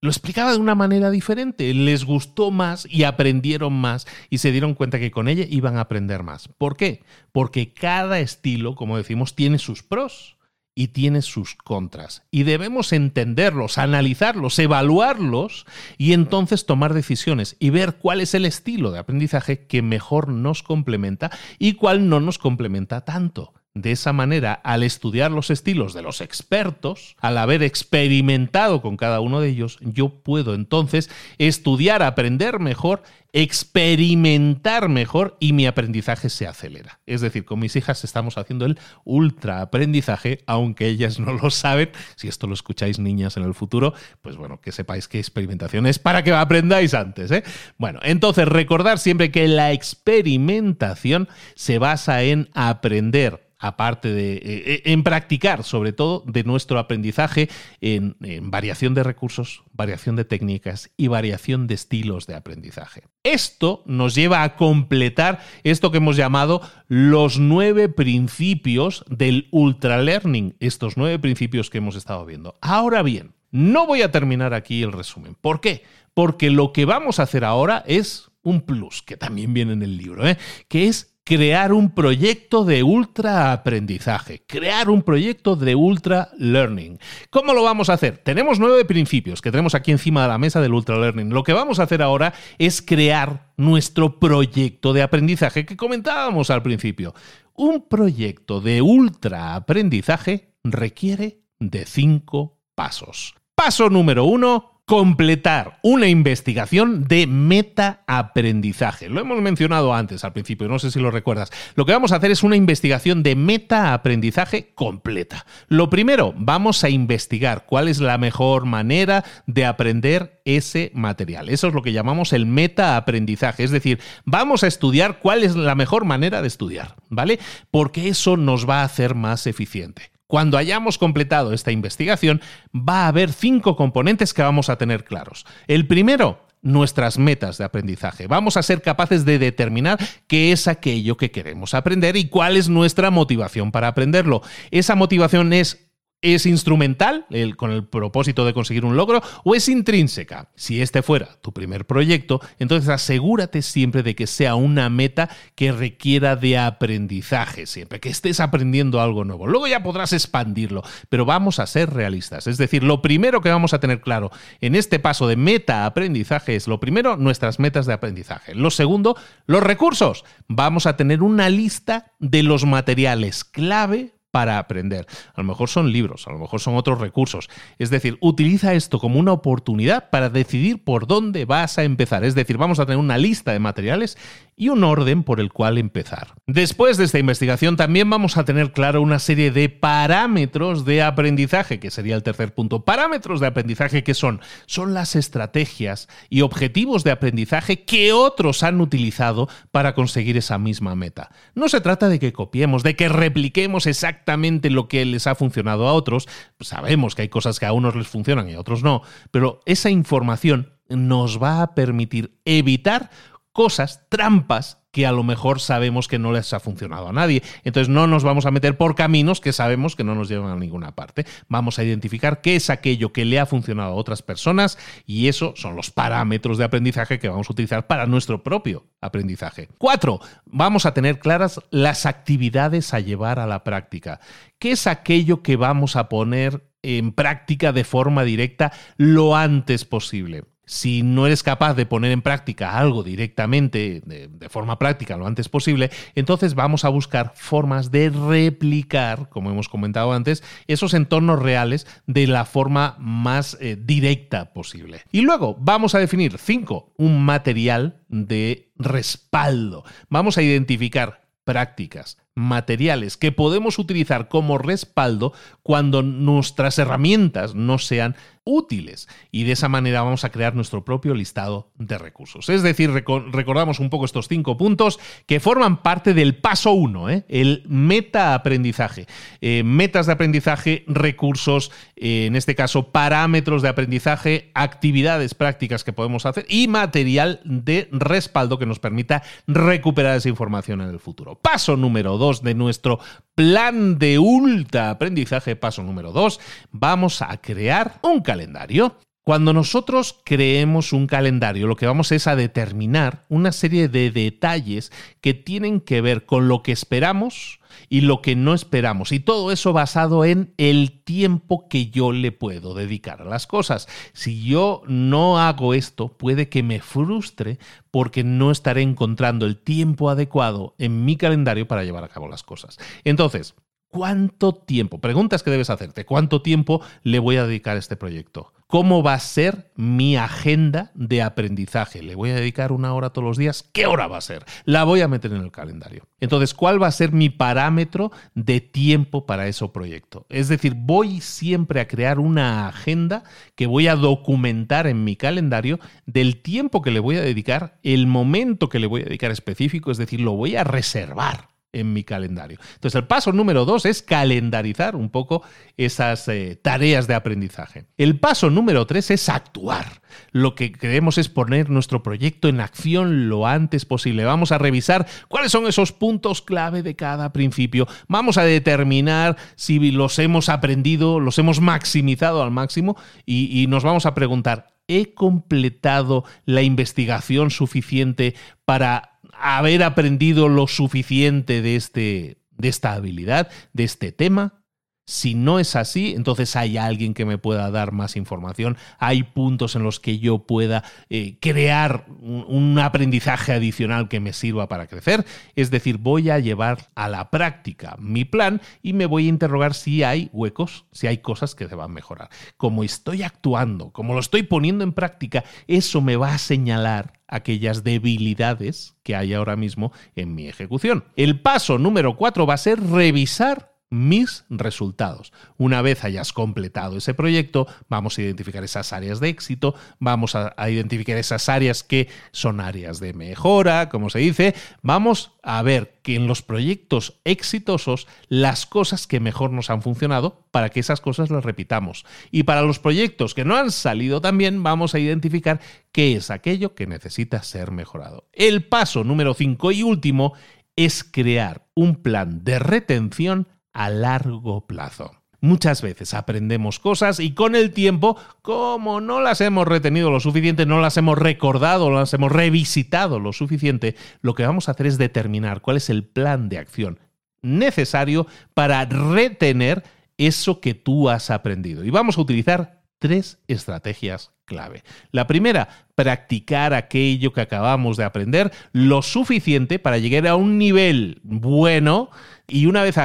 lo explicaba de una manera diferente. Les gustó más y aprendieron más y se dieron cuenta que con ella iban a aprender más. ¿Por qué? Porque cada estilo, como decimos, tiene sus pros y tiene sus contras. Y debemos entenderlos, analizarlos, evaluarlos y entonces tomar decisiones y ver cuál es el estilo de aprendizaje que mejor nos complementa y cuál no nos complementa tanto. De esa manera, al estudiar los estilos de los expertos, al haber experimentado con cada uno de ellos, yo puedo entonces estudiar, aprender mejor, experimentar mejor y mi aprendizaje se acelera. Es decir, con mis hijas estamos haciendo el ultra aprendizaje, aunque ellas no lo saben. Si esto lo escucháis niñas en el futuro, pues bueno, que sepáis qué experimentación es para que aprendáis antes. ¿eh? Bueno, entonces recordar siempre que la experimentación se basa en aprender aparte de eh, eh, en practicar sobre todo de nuestro aprendizaje en, en, variación de recursos, variación de técnicas y variación de estilos de aprendizaje. Esto nos lleva a completar esto que hemos llamado los nueve principios del ultralearning, estos nueve principios que hemos estado viendo. Ahora bien, no voy a terminar aquí el resumen. ¿Por qué? Porque lo que vamos a hacer ahora es un plus, que también viene en el libro, ¿eh? que es crear un proyecto de ultra aprendizaje, crear un proyecto de ultra learning. ¿Cómo lo vamos a hacer? Tenemos nueve principios que tenemos aquí encima de la mesa del ultra learning. Lo que vamos a hacer ahora es crear nuestro proyecto de aprendizaje que comentábamos al principio. Un proyecto de ultra aprendizaje requiere de cinco pasos. Paso número uno, completar una investigación de metaaprendizaje. Lo hemos mencionado antes al principio, no sé si lo recuerdas. Lo que vamos a hacer es una investigación de metaaprendizaje completa. Lo primero, vamos a investigar cuál es la mejor manera de aprender ese material. Eso es lo que llamamos el metaaprendizaje, es decir, vamos a estudiar cuál es la mejor manera de estudiar, ¿vale? Porque eso nos va a hacer más eficiente. Cuando hayamos completado esta investigación, va a haber cinco componentes que vamos a tener claros. El primero, nuestras metas de aprendizaje. Vamos a ser capaces de determinar qué es aquello que queremos aprender y cuál es nuestra motivación para aprenderlo. Esa motivación es ¿Es instrumental con el propósito de conseguir un logro o es intrínseca? Si este fuera tu primer proyecto, entonces asegúrate siempre de que sea una meta que requiera de aprendizaje, siempre que estés aprendiendo algo nuevo. Luego ya podrás expandirlo, pero vamos a ser realistas. Es decir, lo primero que vamos a tener claro en este paso de meta aprendizaje es lo primero, nuestras metas de aprendizaje. Lo segundo, los recursos. Vamos a tener una lista de los materiales clave para aprender. A lo mejor son libros, a lo mejor son otros recursos. Es decir, utiliza esto como una oportunidad para decidir por dónde vas a empezar. Es decir, vamos a tener una lista de materiales y un orden por el cual empezar. Después de esta investigación también vamos a tener claro una serie de parámetros de aprendizaje, que sería el tercer punto. Parámetros de aprendizaje que son son las estrategias y objetivos de aprendizaje que otros han utilizado para conseguir esa misma meta. No se trata de que copiemos, de que repliquemos exactamente exactamente lo que les ha funcionado a otros. Sabemos que hay cosas que a unos les funcionan y a otros no, pero esa información nos va a permitir evitar cosas, trampas que a lo mejor sabemos que no les ha funcionado a nadie. Entonces no nos vamos a meter por caminos que sabemos que no nos llevan a ninguna parte. Vamos a identificar qué es aquello que le ha funcionado a otras personas y eso son los parámetros de aprendizaje que vamos a utilizar para nuestro propio aprendizaje. Cuatro, vamos a tener claras las actividades a llevar a la práctica. ¿Qué es aquello que vamos a poner en práctica de forma directa lo antes posible? Si no eres capaz de poner en práctica algo directamente, de, forma práctica, lo antes posible, entonces vamos a buscar formas de replicar, como hemos comentado antes, esos entornos reales de la forma más eh, directa posible. Y luego vamos a definir, cinco, un material de respaldo. Vamos a identificar prácticas, materiales que podemos utilizar como respaldo cuando nuestras herramientas no sean útiles y de esa manera vamos a crear nuestro propio listado de recursos. Es decir, recordamos un poco estos cinco puntos que forman parte del paso uno, ¿eh? el meta-aprendizaje. Eh, metas de aprendizaje, recursos, eh, en este caso parámetros de aprendizaje, actividades prácticas que podemos hacer y material de respaldo que nos permita recuperar esa información en el futuro. Paso número dos de nuestro plan de ultra aprendizaje, paso número dos, vamos a crear un calendario. Cuando nosotros creemos un calendario, lo que vamos es a determinar una serie de detalles que tienen que ver con lo que esperamos y lo que no esperamos. Y todo eso basado en el tiempo que yo le puedo dedicar a las cosas. Si yo no hago esto, puede que me frustre porque no estaré encontrando el tiempo adecuado en mi calendario para llevar a cabo las cosas. Entonces, ¿Cuánto tiempo? Preguntas que debes hacerte. ¿Cuánto tiempo le voy a dedicar a este proyecto? ¿Cómo va a ser mi agenda de aprendizaje? ¿Le voy a dedicar una hora todos los días? ¿Qué hora va a ser? La voy a meter en el calendario. Entonces, ¿cuál va a ser mi parámetro de tiempo para ese proyecto? Es decir, voy siempre a crear una agenda que voy a documentar en mi calendario del tiempo que le voy a dedicar, el momento que le voy a dedicar específico, es decir, lo voy a reservar en mi calendario. Entonces, el paso número dos es calendarizar un poco esas eh, tareas de aprendizaje. El paso número tres es actuar. Lo que queremos es poner nuestro proyecto en acción lo antes posible. Vamos a revisar cuáles son esos puntos clave de cada principio. Vamos a determinar si los hemos aprendido, los hemos maximizado al máximo y, y nos vamos a preguntar, ¿he completado la investigación suficiente para haber aprendido lo suficiente de, este, de esta habilidad, de este tema? Si no es así, entonces hay alguien que me pueda dar más información, hay puntos en los que yo pueda eh, crear un, aprendizaje adicional que me sirva para crecer. Es decir, voy a llevar a la práctica mi plan y me voy a interrogar si hay huecos, si hay cosas que se van a mejorar. Como estoy actuando, como lo estoy poniendo en práctica, eso me va a señalar aquellas debilidades que hay ahora mismo en mi ejecución. El paso número cuatro va a ser revisar mis resultados. Una vez hayas completado ese proyecto, vamos a identificar esas áreas de éxito, vamos a, identificar esas áreas que son áreas de mejora, como se dice, vamos a ver que en los proyectos exitosos las cosas que mejor nos han funcionado para que esas cosas las repitamos. Y para los proyectos que no han salido tan bien, vamos a identificar qué es aquello que necesita ser mejorado. El paso número 5 y último es crear un plan de retención a largo plazo. Muchas veces aprendemos cosas y con el tiempo, como no las hemos retenido lo suficiente, no las hemos recordado, no las hemos revisitado lo suficiente, lo que vamos a hacer es determinar cuál es el plan de acción necesario para retener eso que tú has aprendido. Y vamos a utilizar tres estrategias clave. La primera, practicar aquello que acabamos de aprender lo suficiente para llegar a un nivel bueno y una vez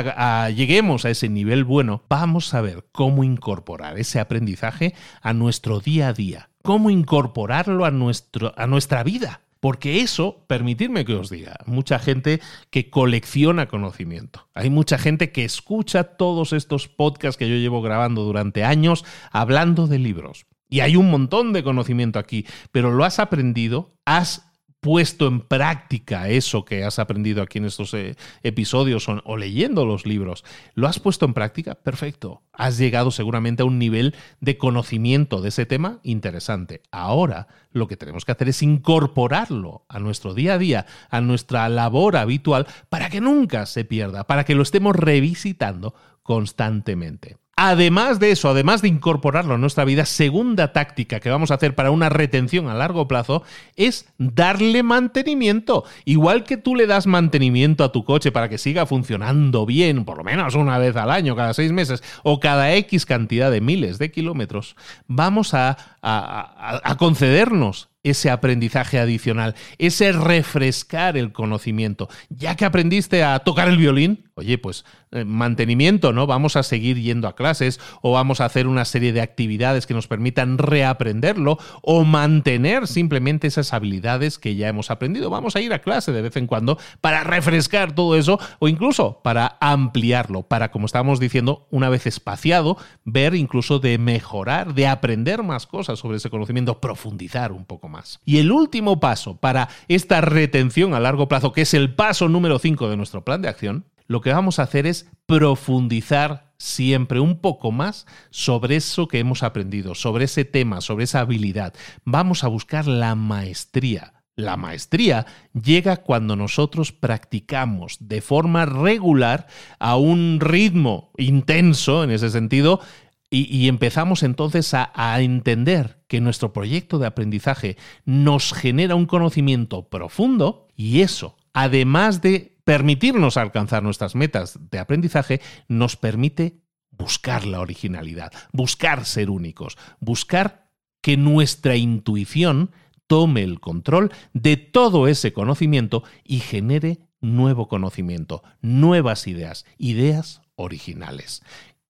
lleguemos a ese nivel bueno, vamos a ver cómo incorporar ese aprendizaje a nuestro día a día, cómo incorporarlo a, nuestro, a nuestra vida. Porque eso, permitidme que os diga, mucha gente que colecciona conocimiento. Hay mucha gente que escucha todos estos podcasts que yo llevo grabando durante años hablando de libros. Y hay un montón de conocimiento aquí, pero lo has aprendido, has puesto en práctica eso que has aprendido aquí en estos eh, episodios o, leyendo los libros, ¿lo has puesto en práctica? Perfecto. Has llegado seguramente a un nivel de conocimiento de ese tema interesante. Ahora lo que tenemos que hacer es incorporarlo a nuestro día a día, a nuestra labor habitual, para que nunca se pierda, para que lo estemos revisitando constantemente. Además de eso, además de incorporarlo a nuestra vida, segunda táctica que vamos a hacer para una retención a largo plazo es darle mantenimiento. Igual que tú le das mantenimiento a tu coche para que siga funcionando bien, por lo menos una vez al año, cada seis meses o cada X cantidad de miles de kilómetros, vamos a, a concedernos ese aprendizaje adicional, ese refrescar el conocimiento. Ya que aprendiste a tocar el violín, oye, pues eh, mantenimiento, ¿no? Vamos a seguir yendo a clases o vamos a hacer una serie de actividades que nos permitan reaprenderlo o mantener simplemente esas habilidades que ya hemos aprendido. Vamos a ir a clase de vez en cuando para refrescar todo eso o incluso para ampliarlo, para, como estábamos diciendo, una vez espaciado, ver incluso de mejorar, de aprender más cosas sobre ese conocimiento, profundizar un poco más. Y el último paso para esta retención a largo plazo, que es el paso número 5 de nuestro plan de acción, lo que vamos a hacer es profundizar siempre un poco más sobre eso que hemos aprendido, sobre ese tema, sobre esa habilidad. Vamos a buscar la maestría. La maestría llega cuando nosotros practicamos de forma regular a un ritmo intenso, en ese sentido, y, empezamos entonces a, entender que nuestro proyecto de aprendizaje nos genera un conocimiento profundo y eso, además de permitirnos alcanzar nuestras metas de aprendizaje, nos permite buscar la originalidad, buscar ser únicos, buscar que nuestra intuición tome el control de todo ese conocimiento y genere nuevo conocimiento, nuevas ideas, ideas originales.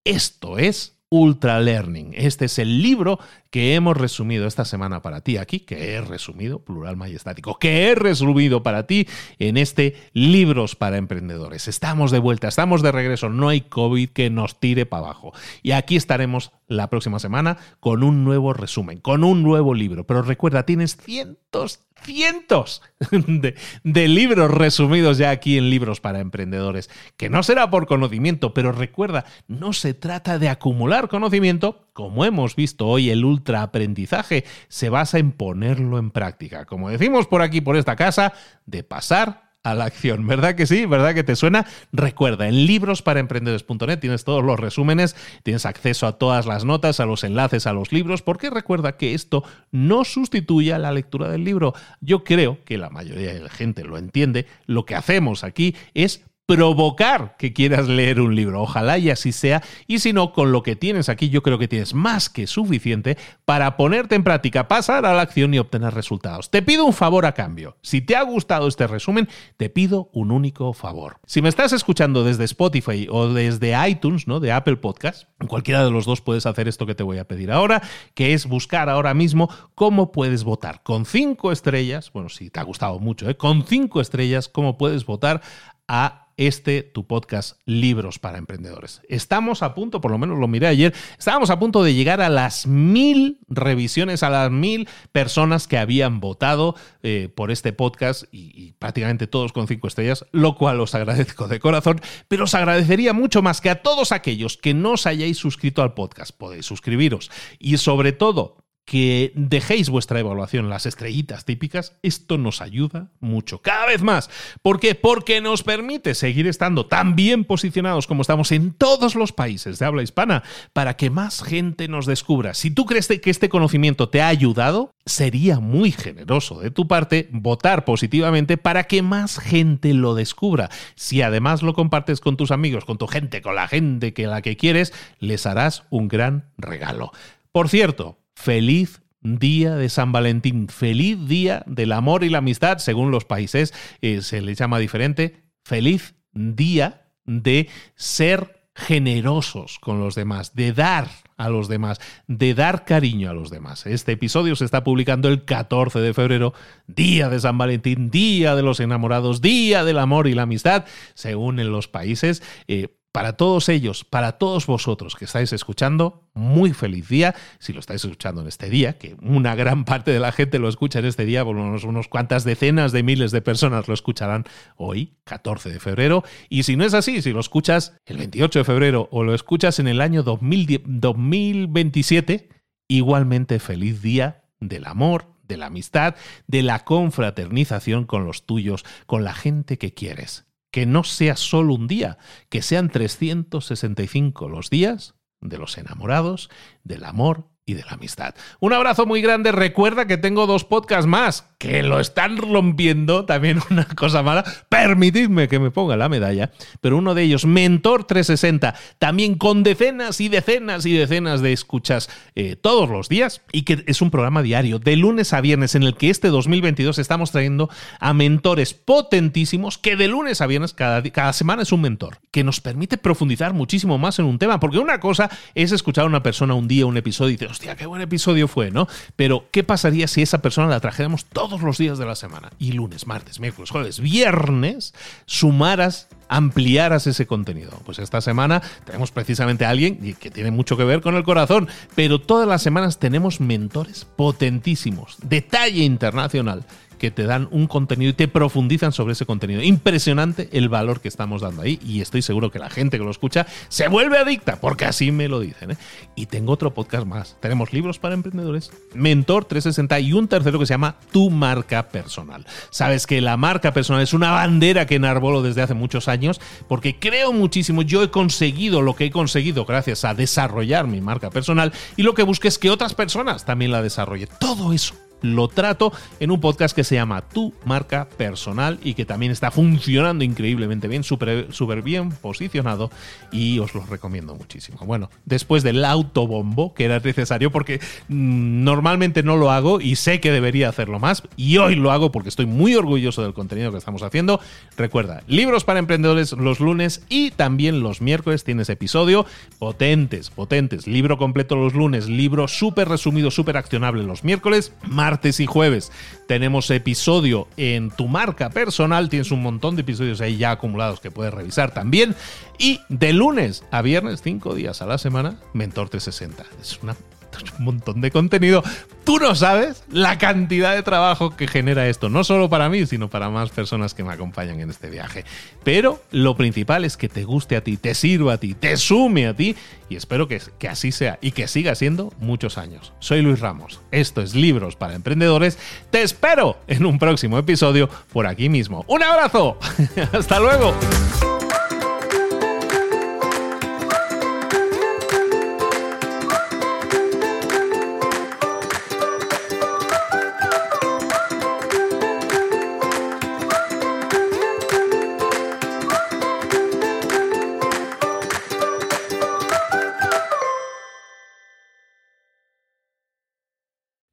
Esto es Ultra Learning. Este es el libro que hemos resumido esta semana para ti aquí, que he resumido, plural majestático, que he resumido para ti en este Libros para Emprendedores. Estamos de vuelta, estamos de regreso, no hay COVID que nos tire para abajo. Y aquí estaremos la próxima semana con un nuevo resumen, con un nuevo libro. Pero recuerda, tienes cientos, cientos de, de, libros resumidos ya aquí en Libros para Emprendedores, que no será por conocimiento, pero recuerda, no se trata de acumular conocimiento, como hemos visto hoy, el ultraaprendizaje se basa en ponerlo en práctica. Como decimos por aquí, por esta casa, de pasar a la acción. ¿Verdad que sí? ¿Verdad que te suena? Recuerda, en librosparaemprendedores.net tienes todos los resúmenes, tienes acceso a todas las notas, a los enlaces a los libros, porque recuerda que esto no sustituye a la lectura del libro. Yo creo que la mayoría de la gente lo entiende. Lo que hacemos aquí es provocar que quieras leer un libro. Ojalá y así sea. Y si no, con lo que tienes aquí, yo creo que tienes más que suficiente para ponerte en práctica, pasar a la acción y obtener resultados. Te pido un favor a cambio. Si te ha gustado este resumen, te pido un único favor. Si me estás escuchando desde Spotify o desde iTunes, ¿no? De Apple Podcast, cualquiera de los dos puedes hacer esto que te voy a pedir ahora, que es buscar ahora mismo cómo puedes votar. Con cinco estrellas, bueno, si te ha gustado mucho, ¿eh? con cinco estrellas, cómo puedes votar a este tu podcast Libros para Emprendedores. Estamos a punto, por lo menos lo miré ayer, estábamos a punto de llegar a las mil revisiones, a las mil personas que habían votado eh, por este podcast y, prácticamente todos con cinco estrellas, lo cual os agradezco de corazón, pero os agradecería mucho más que a todos aquellos que no os hayáis suscrito al podcast, podéis suscribiros y sobre todo que dejéis vuestra evaluación, las estrellitas típicas, esto nos ayuda mucho, cada vez más. ¿Por qué? Porque nos permite seguir estando tan bien posicionados como estamos en todos los países de habla hispana para que más gente nos descubra. Si tú crees que este conocimiento te ha ayudado, sería muy generoso de tu parte votar positivamente para que más gente lo descubra. Si además lo compartes con tus amigos, con tu gente, con la gente que la que quieres, les harás un gran regalo. Por cierto, feliz día de San Valentín, feliz día del amor y la amistad, según los países eh, se les llama diferente, feliz día de ser generosos con los demás, de dar a los demás, de dar cariño a los demás. Este episodio se está publicando el 14 de febrero, día de San Valentín, día de los enamorados, día del amor y la amistad, según en los países. Eh, para todos ellos, para todos vosotros que estáis escuchando, muy feliz día. Si lo estáis escuchando en este día, que una gran parte de la gente lo escucha en este día, por unos, unos cuantas decenas de miles de personas lo escucharán hoy, 14 de febrero. Y si no es así, si lo escuchas el 28 de febrero o lo escuchas en el año 2027, igualmente feliz día del amor, de la amistad, de la confraternización con los tuyos, con la gente que quieres que no sea solo un día, que sean 365 los días de los enamorados, del amor de la amistad. Un abrazo muy grande. Recuerda que tengo dos podcasts más que lo están rompiendo. También una cosa mala. Permitidme que me ponga la medalla. Pero uno de ellos, Mentor 360, también con decenas y decenas y decenas de escuchas eh, todos los días. Y que es un programa diario, de lunes a viernes, en el que este 2022 estamos trayendo a mentores potentísimos que de lunes a viernes, cada, cada semana es un mentor, que nos permite profundizar muchísimo más en un tema. Porque una cosa es escuchar a una persona un día, un episodio y decir, hostia, qué buen episodio fue, ¿no? Pero, ¿qué pasaría si esa persona la trajéramos todos los días de la semana? Y lunes, martes, miércoles, jueves, viernes, sumaras ampliaras ese contenido. Pues esta semana tenemos precisamente a alguien que tiene mucho que ver con el corazón, pero todas las semanas tenemos mentores potentísimos, de talla internacional, que te dan un contenido y te profundizan sobre ese contenido. Impresionante el valor que estamos dando ahí y estoy seguro que la gente que lo escucha se vuelve adicta, porque así me lo dicen. ¿eh? Y tengo otro podcast más. Tenemos libros para emprendedores, Mentor 360 y un tercero que se llama Tu marca personal. Sabes que la marca personal es una bandera que enarbolo desde hace muchos años porque creo muchísimo. Yo he conseguido lo que he conseguido gracias a desarrollar mi marca personal y lo que busco es que otras personas también la desarrollen. Todo eso lo trato en un podcast que se llama Tu Marca Personal y que también está funcionando increíblemente bien, súper bien posicionado y os lo recomiendo muchísimo. Bueno, después del autobombo, que era necesario porque mm, normalmente no lo hago y sé que debería hacerlo más y hoy lo hago porque estoy muy orgulloso del contenido que estamos haciendo. Recuerda, libros para emprendedores los lunes y también los miércoles tienes episodio potentes, potentes, libro completo los lunes, libro súper resumido, súper accionable los miércoles, martes y jueves. Tenemos episodio en tu marca personal, tienes un montón de episodios ahí ya acumulados que puedes revisar también. Y de lunes a viernes, cinco días a la semana, Mentor 360. Es una un montón de contenido. Tú no sabes la cantidad de trabajo que genera esto, no solo para mí, sino para más personas que me acompañan en este viaje. Pero lo principal es que te guste a ti, te sirva a ti, te sume a ti y espero que, que así sea y que siga siendo muchos años. Soy Luis Ramos, esto es Libros para Emprendedores. Te espero en un próximo episodio por aquí mismo. Un abrazo, hasta luego.